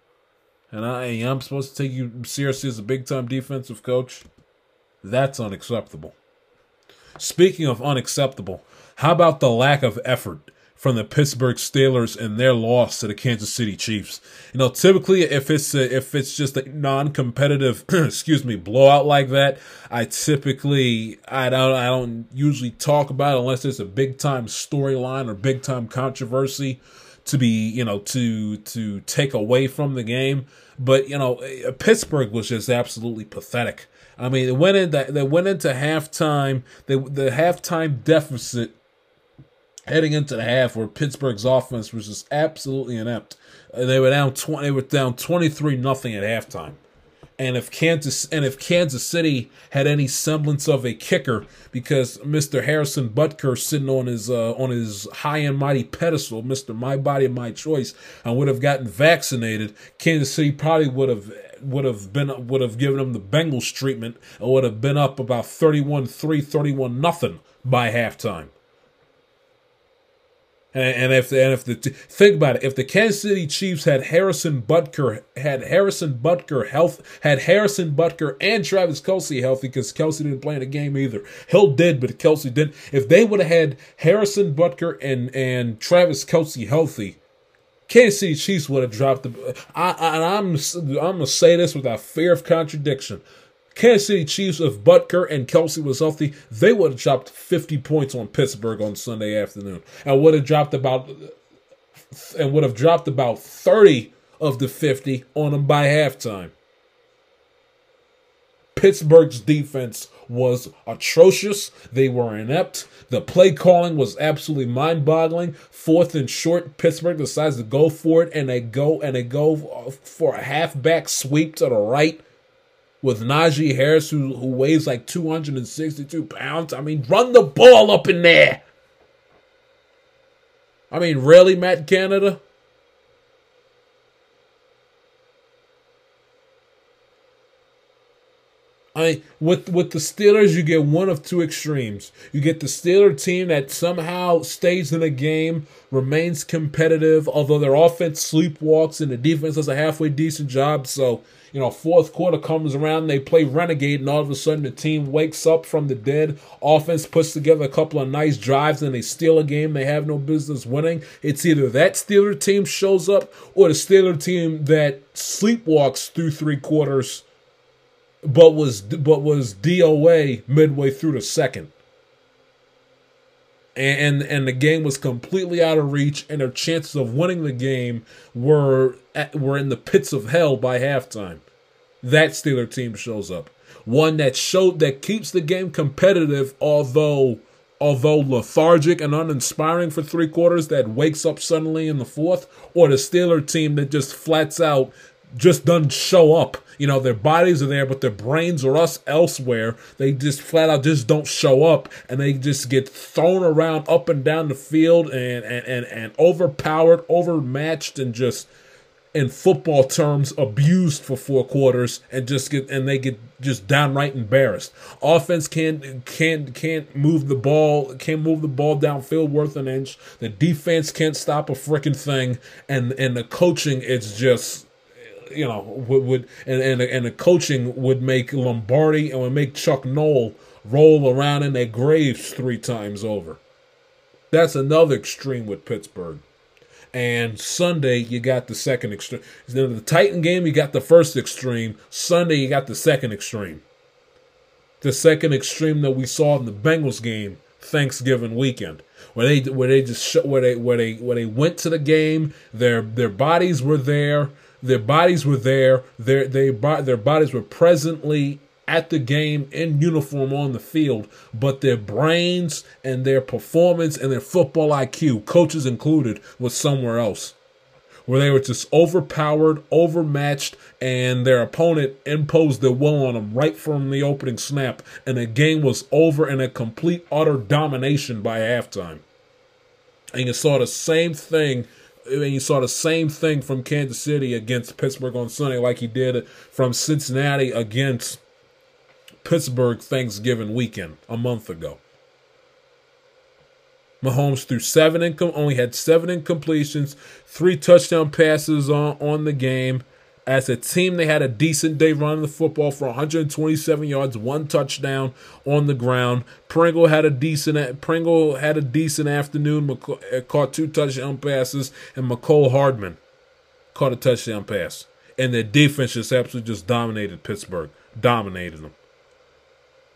And I, I'm supposed to take you seriously as a big time defensive coach? That's unacceptable. Speaking of unacceptable, how about the lack of effort from the Pittsburgh Steelers and their loss to the Kansas City Chiefs? You know, typically if it's a, if it's just a non-competitive, excuse me, blowout like that, I typically I don't I don't usually talk about it unless there's a big time storyline or big time controversy to be you know to to take away from the game. But you know eh, pittsburgh was just absolutely pathetic. I mean they went into they went into halftime they the halftime deficit heading into the half where pittsburgh's offense was just absolutely inept. And they were down 20 they were down 23 nothing at halftime and if Kansas and if Kansas City had any semblance of a kicker, because Mr. Harrison Butker sitting on his uh, on his high and mighty pedestal, Mr. My Body My Choice, and would have gotten vaccinated, Kansas City probably would have would have been would have given him the Bengals treatment and would have been up about 31-3, 31 nothing by halftime. And, if and if the think about it, if the Kansas City Chiefs had Harrison Butker had Harrison Butker health had Harrison Butker and Travis Kelce healthy because Kelce didn't play in the game either. Hill did, but Kelce didn't. If they would have had Harrison Butker and and Travis Kelce healthy, Kansas City Chiefs would have dropped the. I, I I'm I'm gonna say this without fear of contradiction. Kansas City Chiefs, if Butker and Kelce was healthy, they would have dropped 50 points on Pittsburgh on Sunday afternoon, and would have dropped about and would have dropped about 30 of the 50 on them by halftime. Pittsburgh's defense was atrocious. They were inept. The play calling was absolutely mind-boggling. Fourth and short, Pittsburgh decides to go for it, and they go and they go for a halfback sweep to the right with Najee Harris, who, who weighs like 262 pounds. I mean, run the ball up in there. I mean, really, Matt Canada? I mean, with with the Steelers, you get one of two extremes. You get the Steeler team that somehow stays in a game, remains competitive, although their offense sleepwalks and the defense does a halfway decent job. So, you know, fourth quarter comes around, they play renegade, and all of a sudden the team wakes up from the dead. Offense puts together a couple of nice drives, and they steal a game they have no business winning. It's either that Steeler team shows up or the Steeler team that sleepwalks through three quarters but was but was DOA midway through the second. And, and the game was completely out of reach, and their chances of winning the game were at, were in the pits of hell by halftime. That Steeler team shows up, one that showed that keeps the game competitive, although although lethargic and uninspiring for three quarters, that wakes up suddenly in the fourth, or the Steeler team that just flats out just doesn't show up. You know, their bodies are there, but their brains are us elsewhere. They just flat out just don't show up and they just get thrown around up and down the field and, and, and, and overpowered, overmatched, and just in football terms abused for four quarters and just get and they get just downright embarrassed. Offense can't can't can't move the ball, can't move the ball downfield worth an inch. The defense can't stop a freaking thing, and and the coaching it's just you know, would, would and, and and the coaching would make Lombardi and would make Chuck Noll roll around in their graves three times over. That's another extreme with Pittsburgh. And Sunday, you got the second extreme. The Titan game, you got the first extreme. Sunday, you got the second extreme. The second extreme that we saw in the Bengals game Thanksgiving weekend, where they where they just where they where they where they went to the game. Their their bodies were there their bodies were there. Their they their bodies were presently at the game in uniform on the field, but their brains and their performance and their football IQ, coaches included, was somewhere else. Where they were just overpowered, overmatched, and their opponent imposed their will on them right from the opening snap, and the game was over in a complete, utter domination by halftime. And you saw the same thing and you saw the same thing from Kansas City against Pittsburgh on Sunday, like he did from Cincinnati against Pittsburgh Thanksgiving weekend a month ago. Mahomes threw seven income, only had seven incompletions, three touchdown passes on, on the game. As a team, they had a decent day running the football for 127 yards, one touchdown on the ground. Pringle had a decent Pringle had a decent afternoon, uh, caught two touchdown passes, and Mecole Hardman caught a touchdown pass. And their defense just absolutely just dominated Pittsburgh, dominated them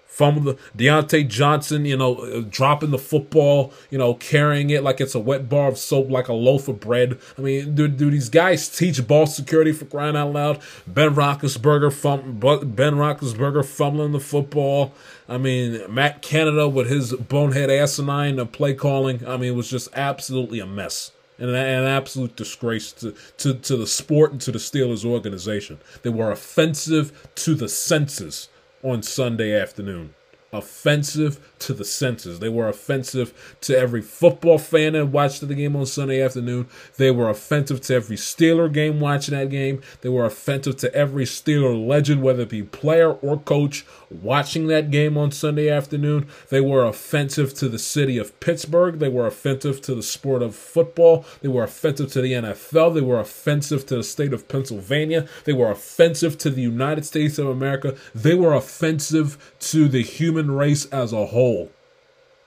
fumble the Diontae Johnson, you know, uh, dropping the football, you know, carrying it like it's a wet bar of soap, like a loaf of bread. I mean, do, do these guys teach ball security for crying out loud? Ben Roethlisberger, fum, Ben Roethlisberger fumbling the football. I mean, Matt Canada with his bonehead asinine play calling. I mean, it was just absolutely a mess and an, absolute disgrace to, to, to the sport and to the Steelers organization. They were offensive to the senses on Sunday afternoon offensive to the senses. They were offensive to every football fan that watched the game on Sunday afternoon. They were offensive to every Steeler game watching that game. They were offensive to every Steeler legend, whether it be player or coach, watching that game on Sunday afternoon. They were offensive to the city of Pittsburgh. They were offensive to the sport of football. They were offensive to the NFL. They were offensive to the state of Pennsylvania. They were offensive to the United States of America. They were offensive to the human race as a whole.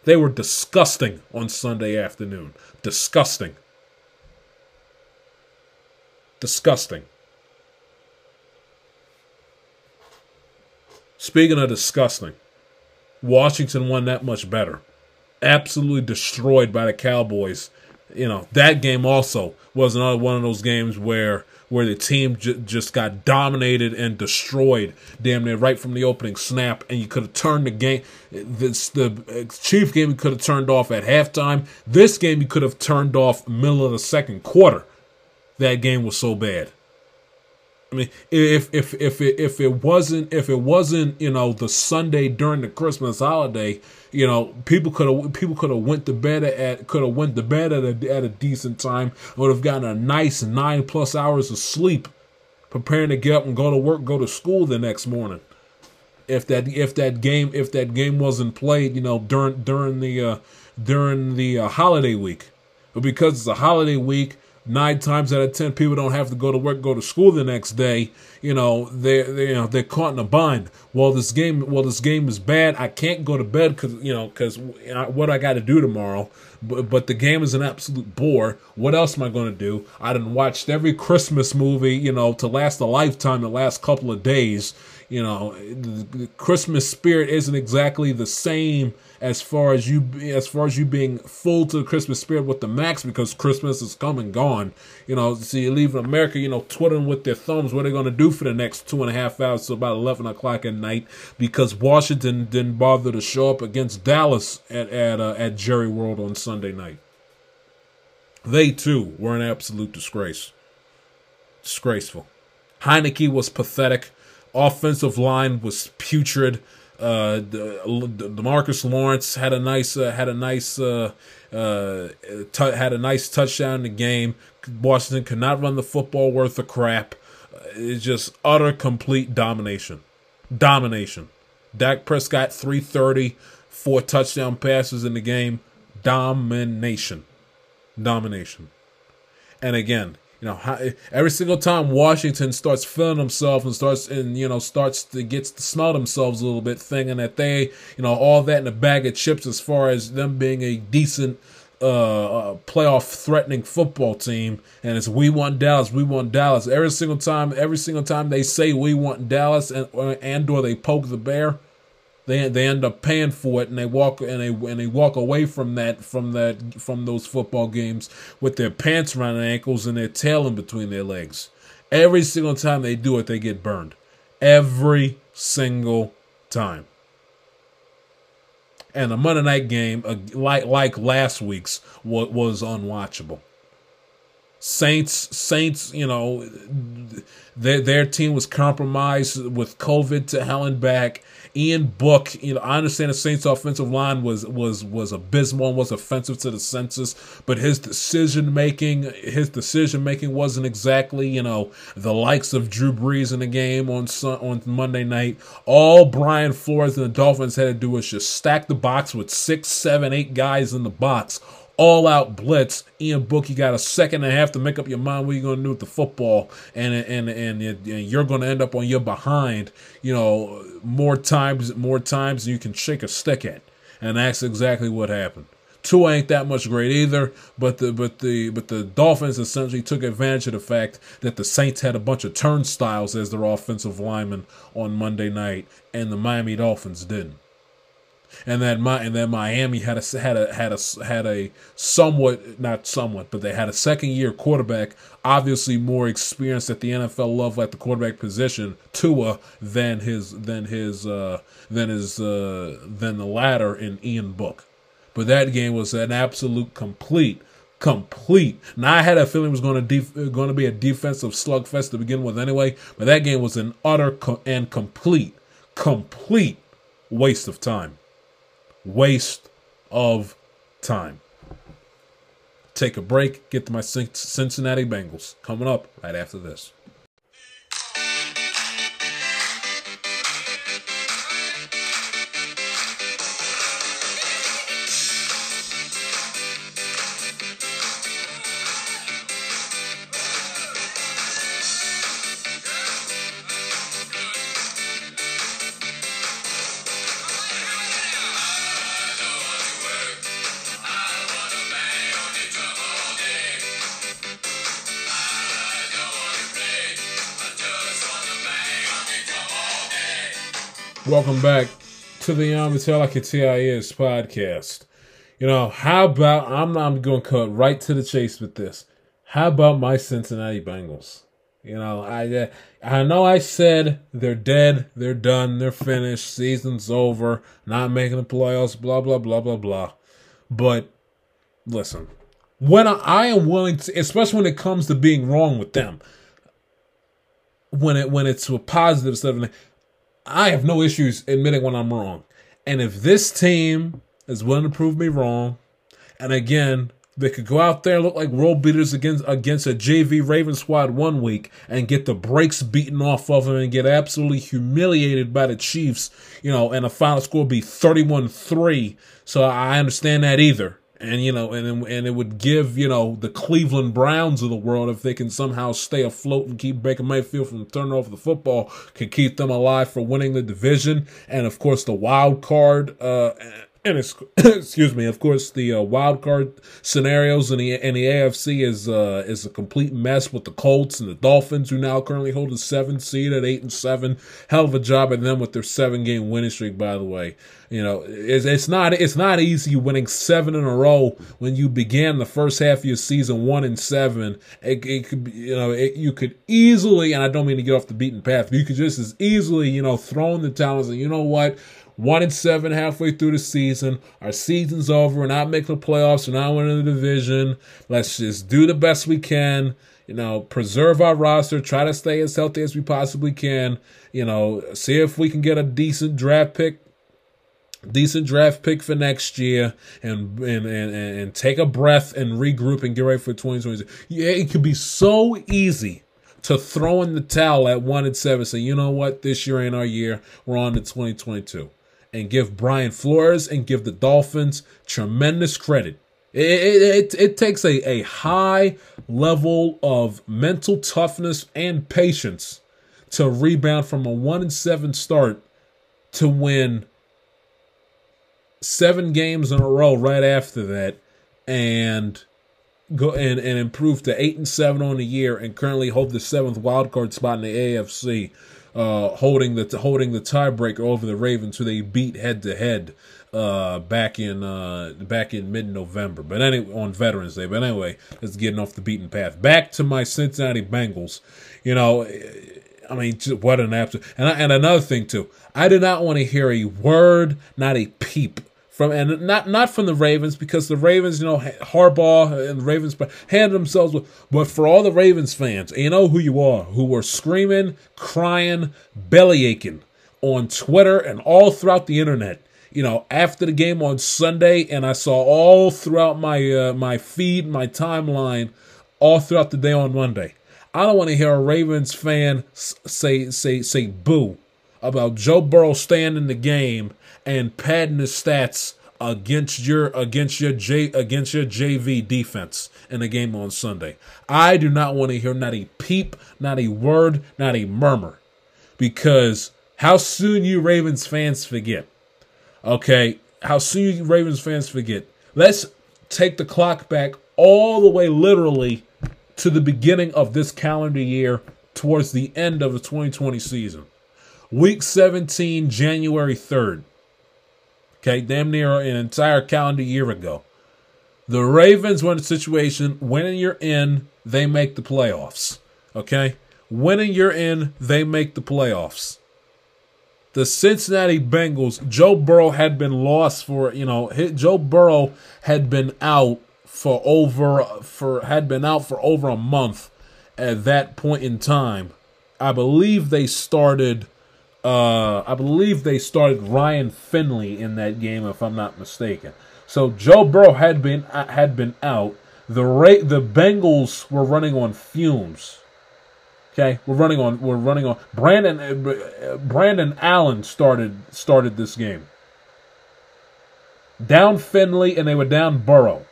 They were disgusting on Sunday afternoon. Disgusting. Disgusting. Speaking of disgusting, Washington won that much better. Absolutely destroyed by the Cowboys. You know, that game also was another one of those games where where the team j- just got dominated and destroyed damn near right from the opening snap, and you could have turned the game. This the Chief game you could have turned off at halftime. This game you could have turned off middle of the second quarter. That game was so bad. I mean, if if if it, if it wasn't if it wasn't you know the Sunday during the Christmas holiday, you know people could have people could have went to bed at could have went to bed at a at a decent time, would have gotten a nice nine plus hours of sleep, preparing to get up and go to work, go to school the next morning. If that if that game if that game wasn't played, you know during during the uh, during the uh, holiday week, but because it's a holiday week nine times out of ten people don't have to go to work go to school the next day. You know they're, they you know they're caught in a bind. Well this game well this game is bad. I can't go to bed because you know because what i got to do tomorrow? But, but the game is an absolute bore. What else am i going to do? I done watched every christmas movie you know to last a lifetime the last couple of days you know the christmas spirit isn't exactly the same as far as you as far as you being full to the Christmas spirit with the max because Christmas is come and gone. You know, so you leave America, you know, twiddling with their thumbs what are they going to do for the next two and a half hours to about eleven o'clock at night because Washington didn't bother to show up against Dallas at at uh, at Jerry World on Sunday night. They too were an absolute disgrace. Disgraceful. Heinicke was pathetic. Offensive line was putrid. Uh, Demarcus Lawrence had a nice uh, had a nice uh, uh, t- had a nice touchdown in the game. Washington could not run the football worth of crap. Uh, it's just utter complete domination, domination. Dak Prescott 330, four touchdown passes in the game. Domination, domination. And again, you know, every single time Washington starts feeling themselves and starts and you know starts to gets to smell themselves a little bit, thinking that they, you know, all that in a bag of chips as far as them being a decent uh, uh, playoff threatening football team, and it's we want Dallas, we want Dallas. Every single time, every single time they say we want Dallas and and or they poke the bear, they they end up paying for it and they walk and they and they walk away from that from that from those football games with their pants around their ankles and their tail in between their legs. Every single time they do it, they get burned. Every single time. And the Monday night game, like like last week's, was, was unwatchable. Saints, Saints, you know, their their team was compromised with COVID to hell and back. Ian Book, you know, I understand the Saints' offensive line was was was abysmal and was offensive to the census, but his decision making, his decision making wasn't exactly, you know, the likes of Drew Brees in the game on on Monday night. All Brian Flores and the Dolphins had to do was just stack the box with six, seven, eight guys in the box all out blitz. Ian Book, you got a second and a half to make up your mind what you're going to do with the football, and and and, and you're going to end up on your behind. You know, more times, more times you can shake a stick at, and that's exactly what happened. Tua ain't that much great either, but the but the but the Dolphins essentially took advantage of the fact that the Saints had a bunch of turnstiles as their offensive linemen on Monday night, and the Miami Dolphins didn't and then my and then Miami had a had a had a had a somewhat not somewhat, but they had a second year quarterback, obviously more experienced at the NFL level at the quarterback position, Tua than his than his uh, than his uh, than the latter in Ian Book. But that game was an absolute complete complete. Now I had a feeling it was going to def- going to be a defensive slugfest to begin with anyway, but that game was an utter co- and complete complete waste of time waste of time. Take a break, get to my Cincinnati Bengals. Coming up right after this. Welcome back to the um, Tell Like TIS podcast. You know, how about I'm I'm going to cut right to the chase with this. How about my Cincinnati Bengals? You know, I uh, I know I said they're dead, they're done, they're finished, season's over, not making the playoffs, blah blah blah blah blah. But listen, when I, I am willing to, especially when it comes to being wrong with them, when it when it's a positive stuff, I have no issues admitting when I'm wrong. And if this team is willing to prove me wrong, and again, they could go out there and look like world beaters against against a JV Raven squad one week and get the brakes beaten off of them and get absolutely humiliated by the Chiefs, you know, and the final score be 31-3. So I understand that either and you know, and and it would give you know the Cleveland Browns of the world if they can somehow stay afloat and keep Baker Mayfield from turning over the football, could keep them alive for winning the division, and of course the wild card. Uh, and excuse me, of course, the uh, wild card scenarios in the in the AFC is uh, is a complete mess with the Colts and the Dolphins, who now currently hold the seventh seed at eight and seven. Hell of a job at them with their seven game winning streak. By the way, you know it's, it's not it's not easy winning seven in a row when you began the first half of your season one and seven. It, it could be, you know it, you could easily, and I don't mean to get off the beaten path, but you could just as easily you know throw in the towel and you know what one and seven halfway through the season. Our season's over. We're not making the playoffs. We're not winning the division. Let's just do the best we can. You know, preserve our roster. Try to stay as healthy as we possibly can. You know, see if we can get a decent draft pick decent draft pick for next year and and and, and take a breath and regroup and get ready for 2020. Yeah, it could be so easy to throw in the towel at one and seven. Say, you know what, this year ain't our year. We're on to 2022 and give Brian Flores and give the Dolphins tremendous credit. It, it, it, takes a, a high level of mental toughness and patience to rebound from a one and seven start to win seven games in a row right after that and go and, and improve to eight and seven on the year and currently hold the seventh wild card spot in the AFC uh, holding the holding the tiebreaker over the Ravens, who they beat head to head uh, back in uh, back in mid November. But anyway, on Veterans Day. But anyway, let's getting off the beaten path. Back to my Cincinnati Bengals. You know, I mean, what an absolute. And I, and another thing too, I did not want to hear a word, not a peep from and not not from the Ravens because the Ravens, you know, Harbaugh and the Ravens handled themselves with, but for all the Ravens fans, you know who you are, who were screaming, crying, belly aching on Twitter and all throughout the internet. You know, after the game on Sunday, and I saw all throughout my uh, my feed, my timeline, all throughout the day on Monday. I don't want to hear a Ravens fan say say say boo about Joe Burrow staying in the game and padding his stats against your against your J against your JV defense in the game on Sunday. I do not want to hear not a peep, not a word, not a murmur. Because how soon you Ravens fans forget. Okay, how soon you Ravens fans forget. Let's take the clock back all the way literally to the beginning of this calendar year towards the end of the 2020 season. Week 17, January 3rd. Okay, damn near an entire calendar year ago. The Ravens were in a situation winning you're in, they make the playoffs. Okay? Winning you're in, they make the playoffs. The Cincinnati Bengals, Joe Burrow had been lost for, you know, Joe Burrow had been out for over for had been out for over a month at that point in time. I believe they started uh, I believe they started Ryan Finley in that game, if I'm not mistaken. So Joe Burrow had been uh, had been out. The rate the Bengals were running on fumes. Okay, we're running on we're running on Brandon uh, Brandon Allen started started this game. Down Finley and they were down Burrow.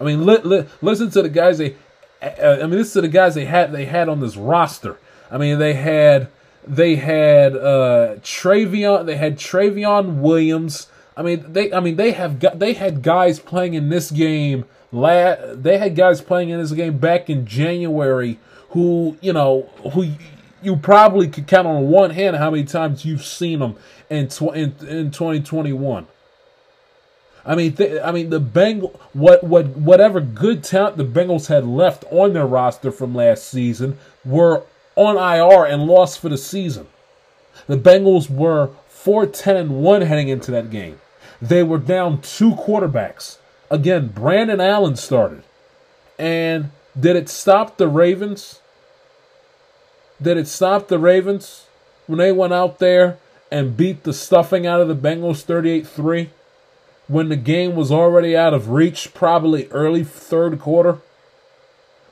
I mean, li- li- listen to the guys they. Uh, I mean, this to the guys they had they had on this roster. I mean, they had they had uh Trayveon. They had Trayveon Williams. I mean, they. I mean, they have. They had guys playing in this game. La- they had guys playing in this game back in January who you know who you probably could count on one hand how many times you've seen them in tw- in, in 2021. I mean, th- I mean the Bengal what what whatever good talent the Bengals had left on their roster from last season were on IR and lost for the season. The Bengals were 4 10 and 1 heading into that game. They were down two quarterbacks. Again, Brandon Allen started. And did it stop the Ravens? Did it stop the Ravens when they went out there and beat the stuffing out of the Bengals 38 3? When the game was already out of reach, probably early third quarter?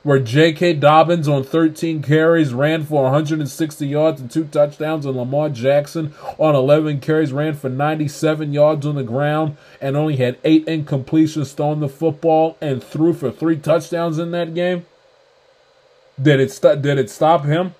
Where J.K. Dobbins on 13 carries ran for 160 yards and two touchdowns, and Lamar Jackson on 11 carries ran for 97 yards on the ground and only had eight incompletions throwing the football and threw for three touchdowns in that game? Did it st- did it stop him?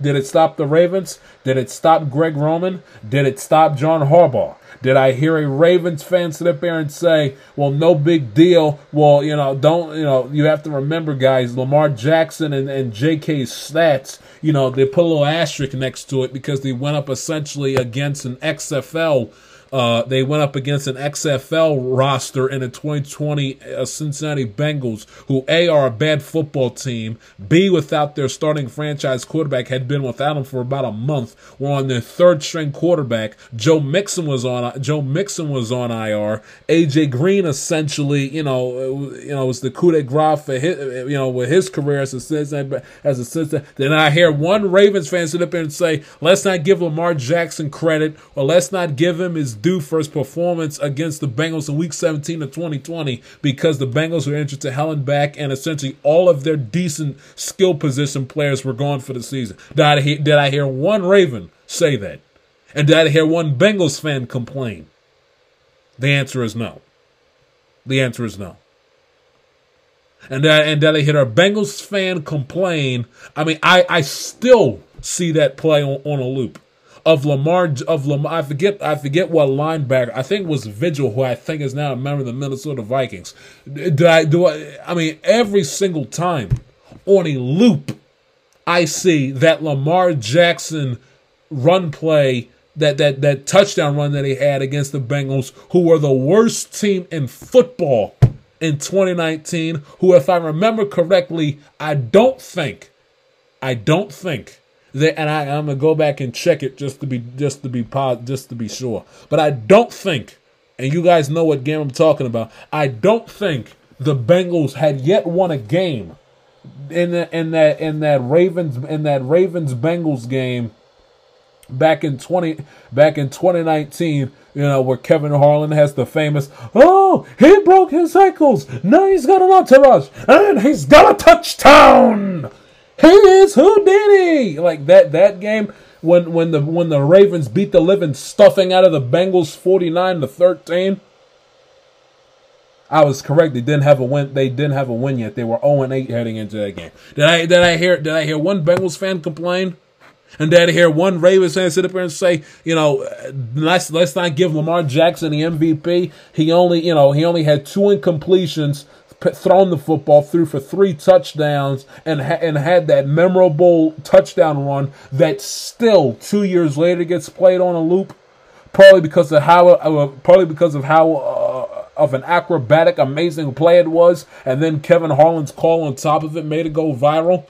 Did it stop the Ravens? Did it stop Greg Roman? Did it stop John Harbaugh? Did I hear a Ravens fan sit up there and say, well, no big deal. Well, you know, don't, you know, you have to remember, guys, Lamar Jackson and, and JK's stats, you know, they put a little asterisk next to it because they went up essentially against an XFL uh, they went up against an XFL roster in the 2020 uh, Cincinnati Bengals, who A are a bad football team, B without their starting franchise quarterback had been without him for about a month. Were on their third string quarterback. Joe Mixon was on. Joe Mixon was on IR. AJ Green essentially, you know, you know, was the coup de grace for his, you know, with his career as a Cincinnati as a Cincinnati. Then I hear one Ravens fan sit up there and say, "Let's not give Lamar Jackson credit, or let's not give him his due for his performance against the Bengals in Week 17 of 2020 because the Bengals were injured to hell and back, and essentially all of their decent skill position players were gone for the season. Did I hear, did I hear one Raven say that? And did I hear one Bengals fan complain? The answer is no. The answer is no. And that and that I hear a Bengals fan complain. I mean, I I still see that play on, on a loop of Lamar of Lamar. I forget I forget what linebacker. I think was Vigil, who I think is now a member of the Minnesota Vikings. Do I do I? I mean, every single time on a loop, I see that Lamar Jackson run play. That, that that touchdown run that he had against the Bengals, who were the worst team in football in 2019, who, if I remember correctly, I don't think I don't think and I, I'm gonna go back and check it just to be just to be just to be sure. But I don't think, and you guys know what game I'm talking about. I don't think the Bengals had yet won a game in the, in that in that Ravens in that Ravens Bengals game back in 20 back in 2019 you know where Kevin Harlan has the famous oh he broke his ankles now he's got an entourage and he's got a touchdown he is Houdini like that that game when when the when the Ravens beat the living stuffing out of the Bengals 49 to 13 I was correct. They didn't have a win. They didn't have a win yet. They were 0 8 heading into that game. Did I did I hear did I hear one Bengals fan complain? And did I hear one Ravens fan sit up here and say, you know, let's let's not give Lamar Jackson the MVP. He only, you know, he only had two incompletions, thrown the football through for three touchdowns, and ha- and had that memorable touchdown run that still two years later gets played on a loop, probably because of how, uh, probably because of how. Uh, of an acrobatic, amazing play it was, and then Kevin Harlan's call on top of it made it go viral?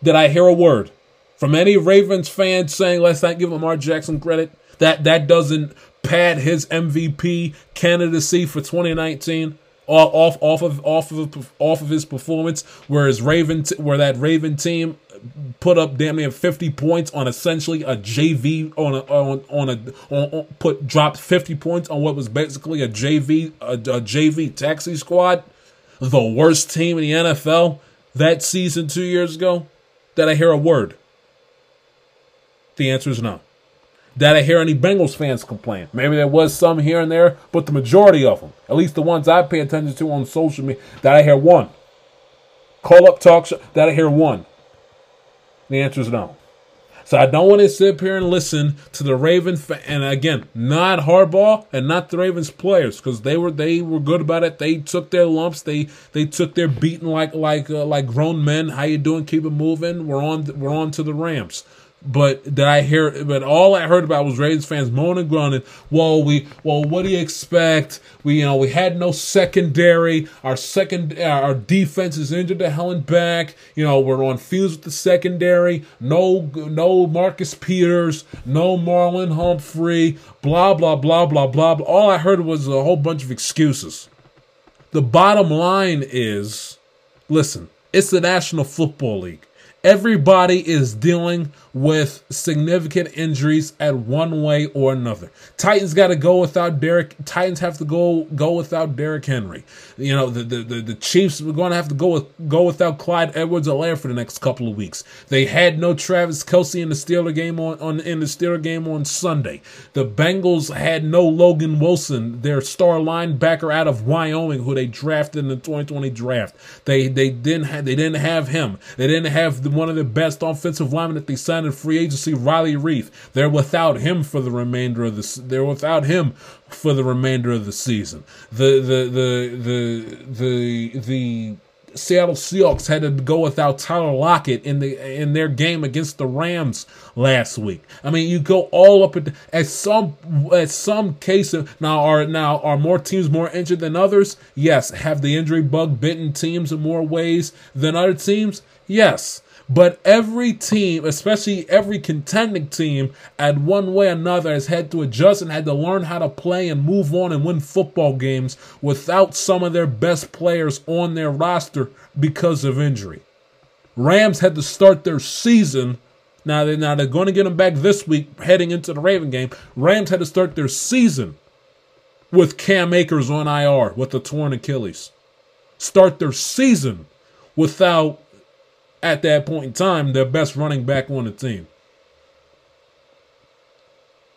Did I hear a word from any Ravens fans saying let's not give Lamar Jackson credit? That that doesn't pad his MVP candidacy for 2019 off off of off of off of his performance, whereas Raven where that Raven team put up damn near 50 points on essentially a JV on a on on a on, on, put dropped 50 points on what was basically a JV a, a JV taxi squad, the worst team in the NFL that season 2 years ago. Did I hear a word? The answer is no. Did I hear any Bengals fans complain? Maybe there was some here and there, but the majority of them, at least the ones I pay attention to on social media, that I hear one. Call up talk show, that I hear one. The answer is no. So I don't want to sit up here and listen to the Raven fa- and again, not Harbaugh and not the Ravens players because they were they were good about it. They took their lumps. They they took their beating like like uh, like grown men. How you doing? Keep it moving. We're on we're on to the Rams. But did I hear? But all I heard about was Ravens fans moaning, groaning. Well, we, well, what do you expect? We, you know, we had no secondary. Our second, uh, our defense is injured to hell and back. You know, we're on fuse with the secondary. No, no Marcus Peters. No Marlon Humphrey. Blah blah blah blah. blah. All I heard was a whole bunch of excuses. The bottom line is, listen, it's the National Football League. Everybody is dealing with significant injuries at one way or another. Titans got to go without Derek. Titans have to go go without Derrick Henry. You know the the, the, the Chiefs are going to have to go with, go without Clyde Edwards-Helaire for the next couple of weeks. They had no Travis Kelce in the Steeler game on, on in the Steeler game on Sunday. The Bengals had no Logan Wilson, their star linebacker out of Wyoming, who they drafted in the 2020 draft. They they didn't have they didn't have him. They didn't have the, one of the best offensive linemen that they signed in free agency, Riley Reiff. They're without him for the remainder of the. They're without him for the remainder of the season. The the the the the the. Seattle Seahawks had to go without Tyler Lockett in the in their game against the Rams last week. I mean, you go all up at, at some at some case of, now are now are more teams more injured than others? Yes. Have the injury bug bitten teams in more ways than other teams? Yes. But every team, especially every contending team, at one way or another, has had to adjust and had to learn how to play and move on and win football games without some of their best players on their roster because of injury. Rams had to start their season. Now they now they're going to get them back this week, heading into the Raven game. Rams had to start their season with Cam Akers on IR with the torn Achilles. Start their season without at that point in time, their best running back on the team.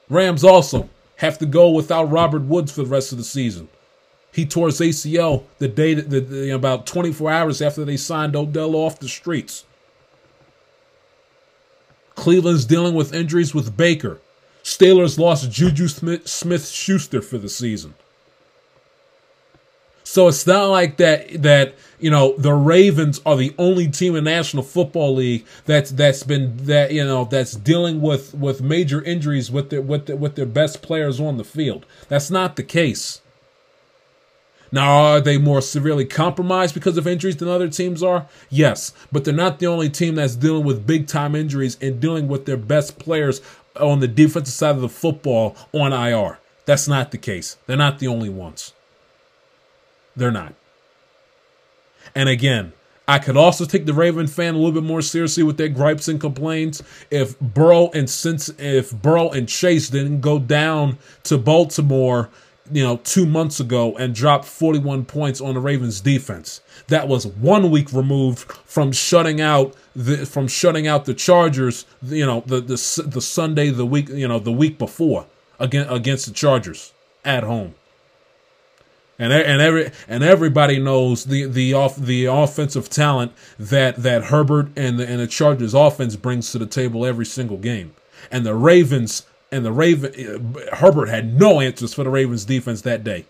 Rams also have to go without Robert Woods for the rest of the season. He tore his ACL the day that the, the, about 24 hours after they signed Odell off the streets. Cleveland's dealing with injuries with Baker. Steelers lost Juju Smith Schuster for the season. So it's not like that that you know the Ravens are the only team in National Football League that's that's been that you know that's dealing with with major injuries with their with their, with their best players on the field. That's not the case. Now, are they more severely compromised because of injuries than other teams are? Yes, but they're not the only team that's dealing with big time injuries and dealing with their best players on the defensive side of the football on IR. That's not the case. They're not the only ones. They're not. And again, I could also take the Raven fan a little bit more seriously with their gripes and complaints if Burrow and since if Burrow and Chase didn't go down to Baltimore, you know, two months ago and drop 41 points on the Ravens defense. That was one week removed from shutting out the from shutting out the Chargers, you know, the the the Sunday the week, you know, the week before against against the Chargers at home and and every and everybody knows the the off the offensive talent that that Herbert and the and the Chargers offense brings to the table every single game. And the Ravens and the Raven uh, Herbert had no answers for the Ravens defense that day.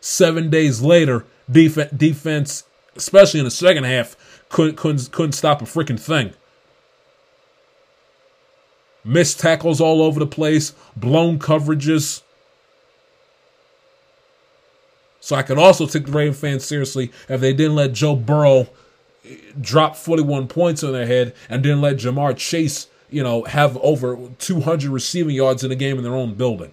7 days later, defense defense especially in the second half couldn't couldn't couldn't stop a freaking thing. Missed tackles all over the place, blown coverages, so I could also take the Raven fans seriously if they didn't let Joe Burrow drop 41 points on their head and didn't let Ja'Marr Chase, you know, have over 200 receiving yards in a game in their own building.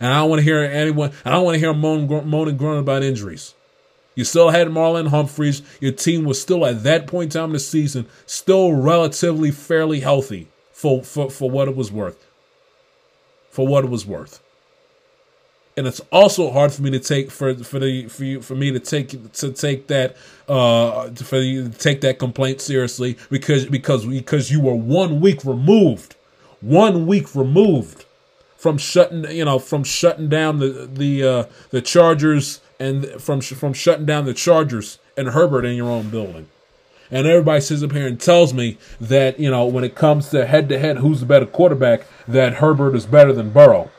And I don't want to hear anyone, I don't want to hear moan, moan and groan about injuries. You still had Marlon Humphreys. Your team was still at that point in time in the season, still relatively fairly healthy for, for, for what it was worth. For what it was worth and it's also hard for me to take for for the for you for me to take to take that uh for you to take that complaint seriously because because because you were one week removed, one week removed from shutting you know from shutting down the the uh, the Chargers and from from shutting down the Chargers and Herbert in your own building. And everybody sits up here and tells me that, you know, when it comes to head to head, who's the better quarterback, that Herbert is better than Burrow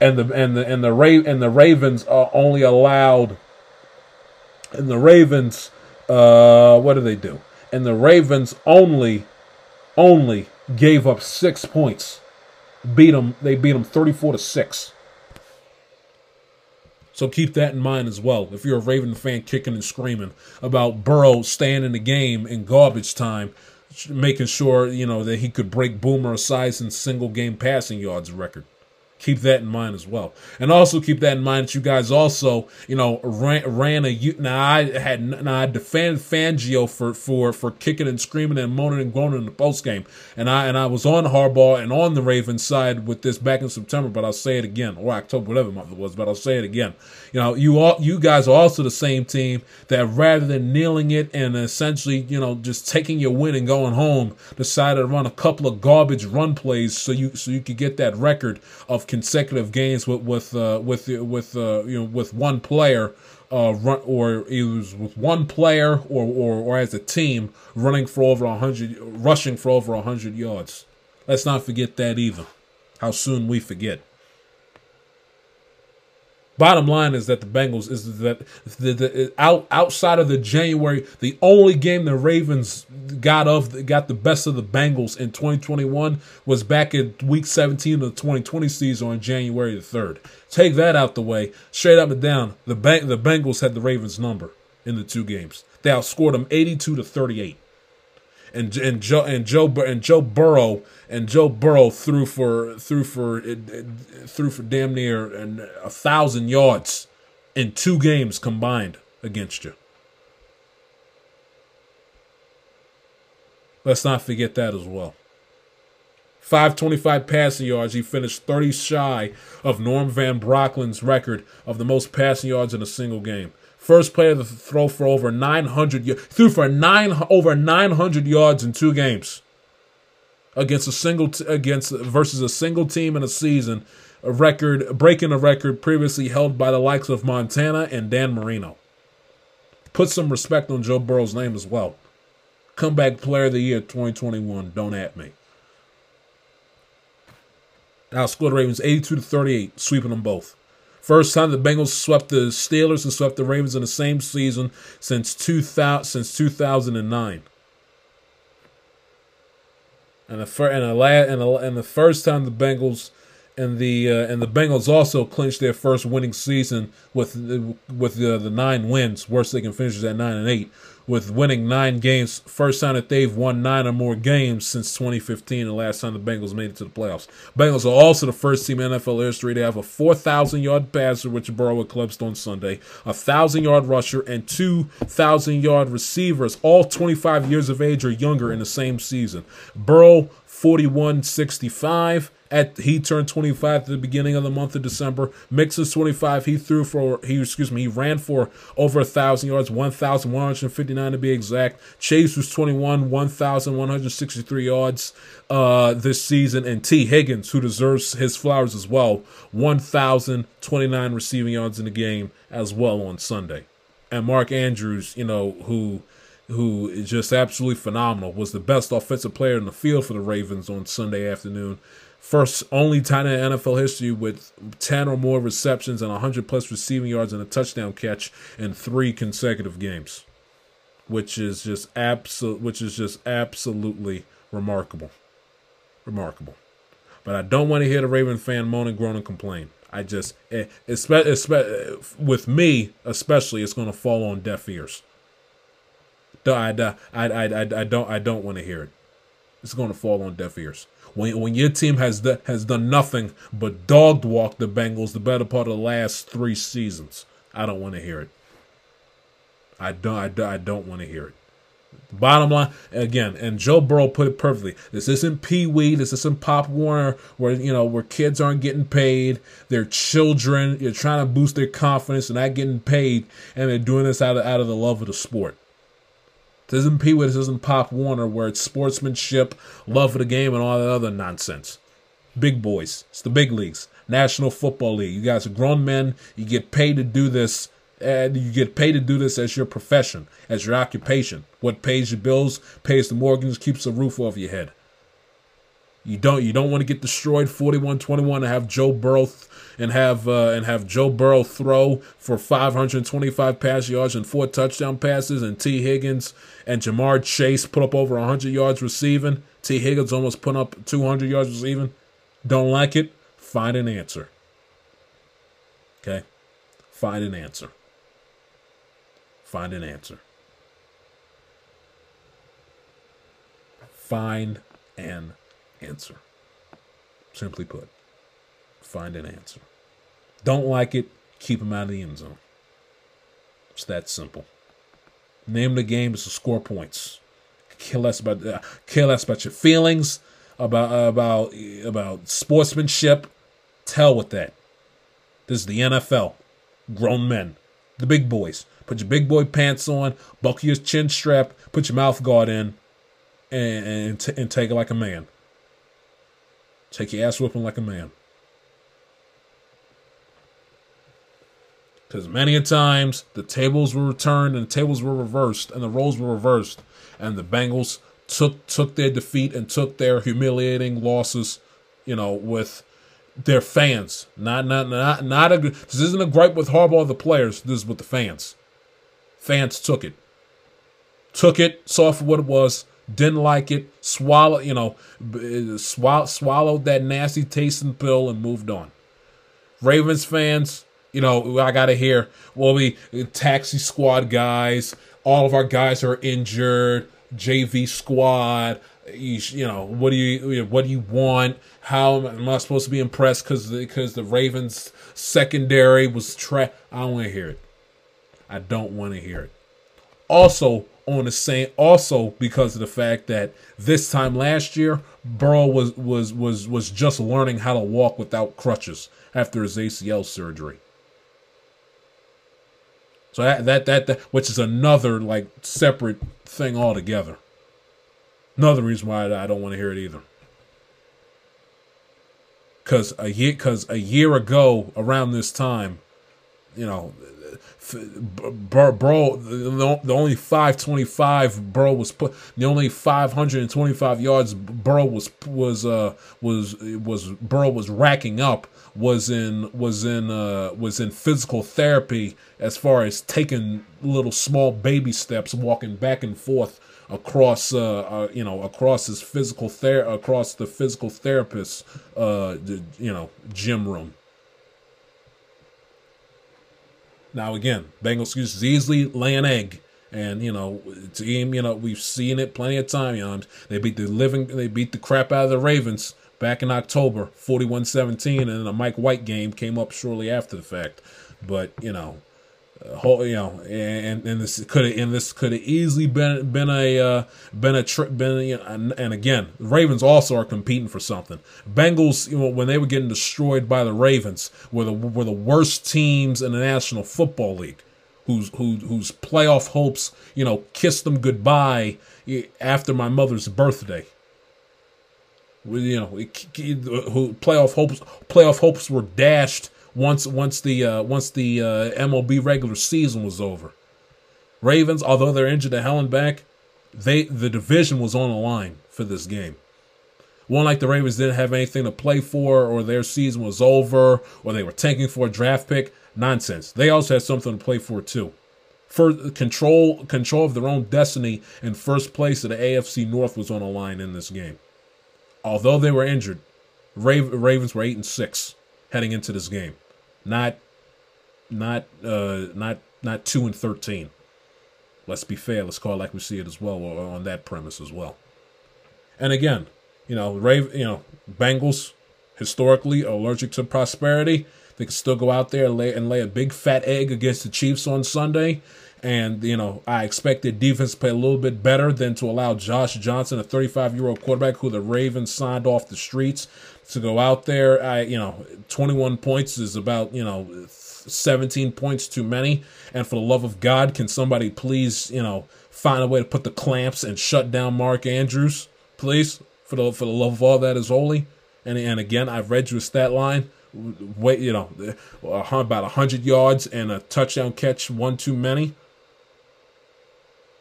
and the and the and the Ra- and the Ravens are only allowed and the Ravens uh what do they do? And the Ravens only only gave up 6 points. Beat them they beat them 34 to 6. So keep that in mind as well. If you're a Raven fan kicking and screaming about Burrow staying in the game in garbage time, making sure, you know, that he could break Boomer Esiason's single game passing yards record keep that in mind as well. And also keep that in mind that you guys also, you know, ran, ran a now I had now I defended Fangio for for for kicking and screaming and moaning and groaning in the post game, and I and I was on Harbaugh and on the Ravens side with this back in September, but I'll say it again or October, whatever month it was, but I'll say it again. You know, you all you guys are also the same team that rather than kneeling it and essentially, you know, just taking your win and going home, decided to run a couple of garbage run plays so you so you could get that record of consecutive games with with uh, with with uh, you know with one player uh, run or it was with one player or, or or as a team running for over hundred, rushing for over hundred yards. Let's not forget that either. How soon we forget. Bottom line is that the Bengals is that the, the, out outside of the January, the only game the Ravens got of got the best of the Bengals in 2021 was back in Week 17 of the 2020 season on January the third. Take that out the way, straight up and down. The the Bengals had the Ravens number in the two games. They outscored them 82 to 38 and and Joe and Joe and Joe Burrow and Joe Burrow threw for threw for threw for damn near an, a thousand yards in two games combined against you. Let's not forget that as well. 525 passing yards. He finished 30 shy of Norm Van Brocklin's record of the most passing yards in a single game. First player to throw for over 900 yards, threw for nine over 900 yards in two games against a single t- against versus a single team in a season, a record breaking a record previously held by the likes of Montana and Dan Marino. Put some respect on Joe Burrow's name as well. Comeback Player of the Year 2021. Don't at me. Outscored the Ravens 82 to 38, sweeping them both. First time the Bengals swept the Steelers and swept the Ravens in the same season since 2000 since 2009. And the first and the last and the, and the first time the Bengals and the uh, and the Bengals also clinched their first winning season with with the the nine wins. Worst they can finish is at nine and eight, with winning nine games. First time that they've won nine or more games since 2015, the last time the Bengals made it to the playoffs. Bengals are also the first team in NFL history to have a 4,000 yard passer, which Burrow eclipsed on Sunday, a thousand yard rusher, and 2,000 yard receivers, all 25 years of age or younger in the same season. Burrow 41 65 at he turned 25 at the beginning of the month of December. Mixon's 25. He threw for he excuse me he ran for over a thousand yards, 1,159 to be exact. Chase was 21, 1,163 yards uh, this season, and Tee Higgins, who deserves his flowers as well, 1,029 receiving yards in the game as well on Sunday. And Mark Andrews, you know who who is just absolutely phenomenal, was the best offensive player in the field for the Ravens on Sunday afternoon. First, only tight end in NFL history with 10 or more receptions and 100 plus receiving yards and a touchdown catch in three consecutive games, which is just absolute, which is just absolutely remarkable, remarkable. But I don't want to hear the Raven fan moan and groan and complain. I just, eh, especially with me, especially, it's going to fall on deaf ears. I, I, I, I don't, I don't want to hear it. It's going to fall on deaf ears when when your team has the, has done nothing but dog walk the Bengals the better part of the last three seasons. I don't want to hear it. I don't. I don't, I don't want to hear it. Bottom line, again, and Joe Burrow put it perfectly. This isn't Pee Wee. This isn't Pop Warner, where you know where kids aren't getting paid. They're children. You're trying to boost their confidence and not getting paid, and they're doing this out of out of the love of the sport. This isn't Pee Wee, this isn't Pop Warner, where it's sportsmanship, love for the game, and all that other nonsense. Big boys. It's the big leagues. National Football League. You guys are grown men. You get paid to do this. And you get paid to do this as your profession, as your occupation. What pays your bills, pays the mortgage, keeps the roof over your head. You don't you don't want to get destroyed 41-21 and have Joe Burrow and have uh, and have Joe Burrow throw for 525 pass yards and four touchdown passes and Tee Higgins and Ja'Marr Chase put up over 100 yards receiving. Tee Higgins almost put up 200 yards receiving. Don't like it? Find an answer. Okay? Find an answer. Find an answer. Find an answer. Simply put, find an answer. Don't like it, keep him out of the end zone. It's that simple. Name of the game is to score points. Care less about uh, kill less about your feelings, about uh, about about sportsmanship. Tell with that. This is the NFL. Grown men, the big boys. Put your big boy pants on, buckle your chin strap, put your mouth guard in, and and, t- and take it like a man. Take your ass whooping like a man. Because many a times the tables were returned and the tables were reversed and the roles were reversed, and the Bengals took took their defeat and took their humiliating losses, you know, with their fans. Not not not not a. This isn't a gripe with Harbaugh the players. This is with the fans. Fans took it, took it, saw for what it was, didn't like it, swallow, you know, swallow, swallowed that nasty tasting pill and moved on. Ravens fans, you know, I gotta hear, well, we taxi squad guys, all of our guys are injured, JV squad. You, you know, what do you what do you want? How am I supposed to be impressed because because the Ravens secondary was tra- I don't want to hear it. I don't want to hear it. Also, on the same also because of the fact that this time last year Burrow was was was was just learning how to walk without crutches after his ACL surgery. So that that that, that which is another like separate thing altogether. Another reason why I don't want to hear it either. Cause a year, cause a year ago around this time, you know, bro, the only 525 Burrow was put the only 525 yards Burrow was was uh was was Burrow was racking up was in was in uh was in physical therapy as far as taking little small baby steps walking back and forth across uh, uh you know across his physical ther- across the physical therapist uh the, you know gym room. Now again, Bengals excuses easily lay an egg. And you know, team, you know, we've seen it plenty of time. You know, they beat the living, they beat the crap out of the Ravens back in October, 41-17, and a Mike White game came up shortly after the fact. But you know, whole you know and and this could have and this could have easily been been a uh, been a trip been you know, and, and again Ravens also are competing for something. Bengals you know when they were getting destroyed by the Ravens were the were the worst teams in the National Football League whose who, whose playoff hopes you know kissed them goodbye after my mother's birthday. You know who playoff hopes playoff hopes were dashed once once the uh, once the uh, MLB regular season was over. Ravens, although they're injured to hell and back, they the division was on the line for this game. One like the Ravens didn't have anything to play for, or their season was over, or they were tanking for a draft pick. Nonsense. They also had something to play for too. For control control of their own destiny and first place of the AFC North was on the line in this game. Although they were injured, Ravens were eight and six heading into this game. Not not uh not not 2 and 13. Let's be fair, let's call it like we see it as well or on that premise as well. And again, you know, Rave, you know, Bengals historically allergic to prosperity. They can still go out there and lay and lay a big fat egg against the Chiefs on Sunday. And, you know, I expect their defense to play a little bit better than to allow Josh Johnson, a 35 year old quarterback who the Ravens signed off the streets, to go out there. I, you know, 21 points is about, you know, 17 points too many. And for the love of God, can somebody please, you know, find a way to put the clamps and shut down Mark Andrews, please? For the for the love of all that is holy. And and again, I've read you a stat line. Wait, you know, about 100 yards and a touchdown catch, one too many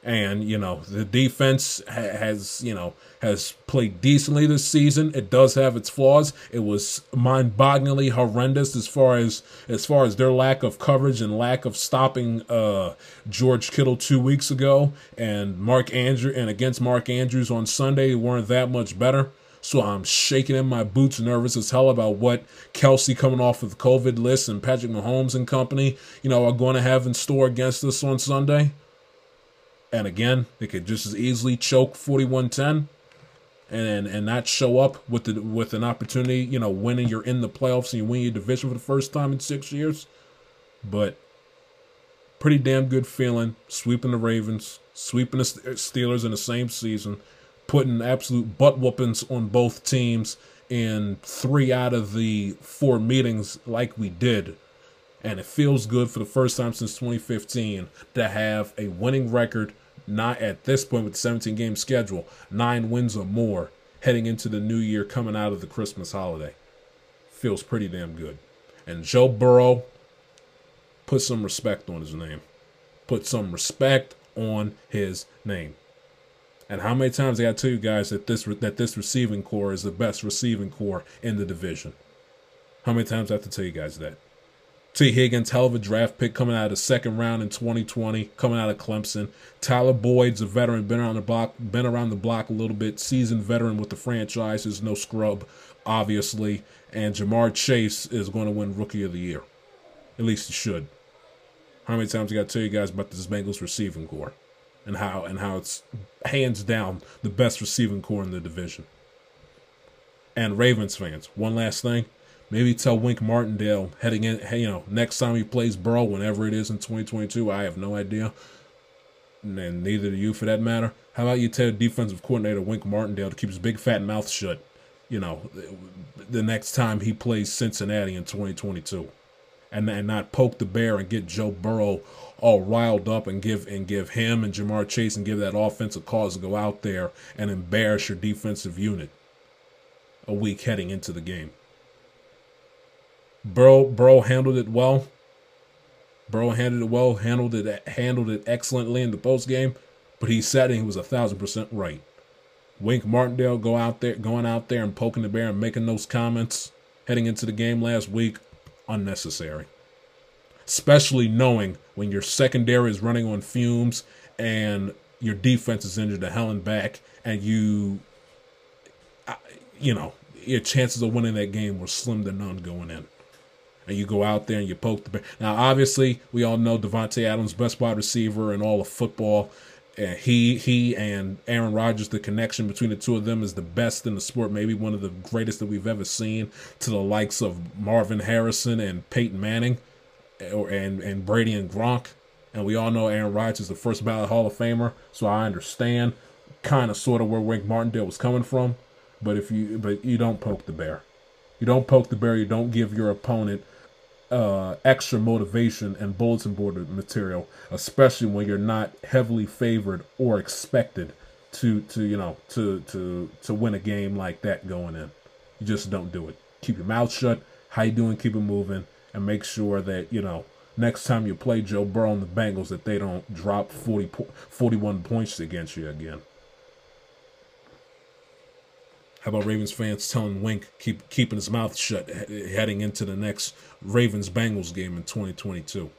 and you know the defense ha- has you know has played decently this season. It does have its flaws. It was mind-bogglingly horrendous as far as as far as their lack of coverage and lack of stopping uh george kittle two weeks ago. And mark andrew and against mark andrews on sunday weren't that much better. So I'm shaking in my boots, nervous as hell about what Kelce coming off of the COVID list and Patrick Mahomes and company, you know, are going to have in store against us on Sunday. And again, they could just as easily choke 41-10 and and not show up with the with an opportunity, you know, winning you're in the playoffs and you win your division for the first time in 6 years. But pretty damn good feeling sweeping the Ravens, sweeping the uh, Steelers in the same season, putting absolute butt whoopings on both teams in 3 out of the 4 meetings like we did and it feels good for the first time since 2015 to have a winning record not at this point with the 17 game schedule nine wins or more heading into the new year coming out of the christmas holiday feels pretty damn good and joe burrow put some respect on his name put some respect on his name and how many times I got to tell you guys that this that this receiving corps is the best receiving corps in the division? How many times I have to tell you guys that? Tee Higgins, hell of a draft pick coming out of the second round in 2020, coming out of Clemson. Tyler Boyd's a veteran, been around the block, been around the block a little bit, seasoned veteran with the franchise, is no scrub, obviously. And Ja'Marr Chase is going to win Rookie of the Year. At least he should. How many times I got to tell you guys about this Bengals receiving corps and how and how it's hands down the best receiving corps in the division. And Ravens fans, one last thing. Maybe tell Wink Martindale heading in, you know, next time he plays Burrow, whenever it is in 2022. I have no idea. And neither do you for that matter. How about you tell defensive coordinator Wink Martindale to keep his big fat mouth shut, you know, the next time he plays Cincinnati in 2022. And, and not poke the bear and get Joe Burrow all riled up and give and give him and Ja'Marr Chase and give that offensive cause to go out there and embarrass your defensive unit a week heading into the game. Bro, handled it well. Bro handled it well, handled it handled it excellently in the post game, but he said he was a thousand percent right. Wink Martindale go out there, going out there and poking the bear and making those comments heading into the game last week, unnecessary. Especially knowing when your secondary is running on fumes and your defense is injured the hell and back, and you, you know, your chances of winning that game were slim to none going in. And you go out there and you poke the bear. Now, obviously, we all know Davante Adams, best wide receiver in all of football. And he he and Aaron Rodgers, the connection between the two of them is the best in the sport, maybe one of the greatest that we've ever seen. To the likes of Marvin Harrison and Peyton Manning, or and and Brady and Gronk, and we all know Aaron Rodgers is the first ballot Hall of Famer, so I understand kind of sort of where Wink Martindale was coming from. But if you but you don't poke the bear, you don't poke the bear. You don't give your opponent uh, extra motivation and bulletin board material, especially when you're not heavily favored or expected to to you know to to to win a game like that going in. You just don't do it. Keep your mouth shut. How you doing? Keep it moving, and make sure that you know next time you play Joe Burrow and the Bengals that they don't drop 40, po- 41 points against you again. How about Ravens fans telling Wink keep keeping his mouth shut heading into the next Ravens Bengals game in 2022?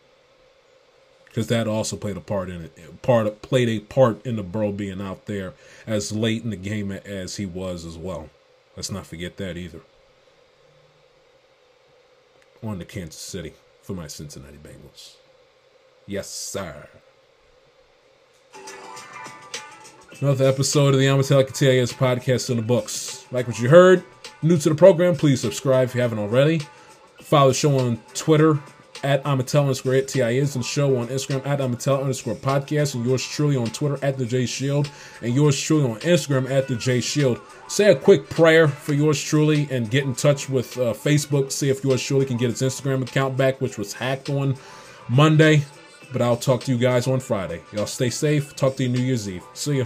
Because that also played a part in it. Part played a part in the Burrow being out there as late in the game as he was as well. Let's not forget that either. On to Kansas City for my Cincinnati Bengals. Yes, sir. Another episode of the Amatelica TIS podcast in the books. Like what you heard, new to the program, please subscribe if you haven't already. Follow the show on Twitter at Amatel underscore at TIS and show on Instagram at Amatel underscore podcast and yours truly on Twitter at the J Shield and yours truly on Instagram at the J Shield. Say a quick prayer for yours truly and get in touch with uh, Facebook. See if yours truly can get its Instagram account back, which was hacked on Monday. But I'll talk to you guys on Friday. Y'all stay safe. Talk to you New Year's Eve. See ya.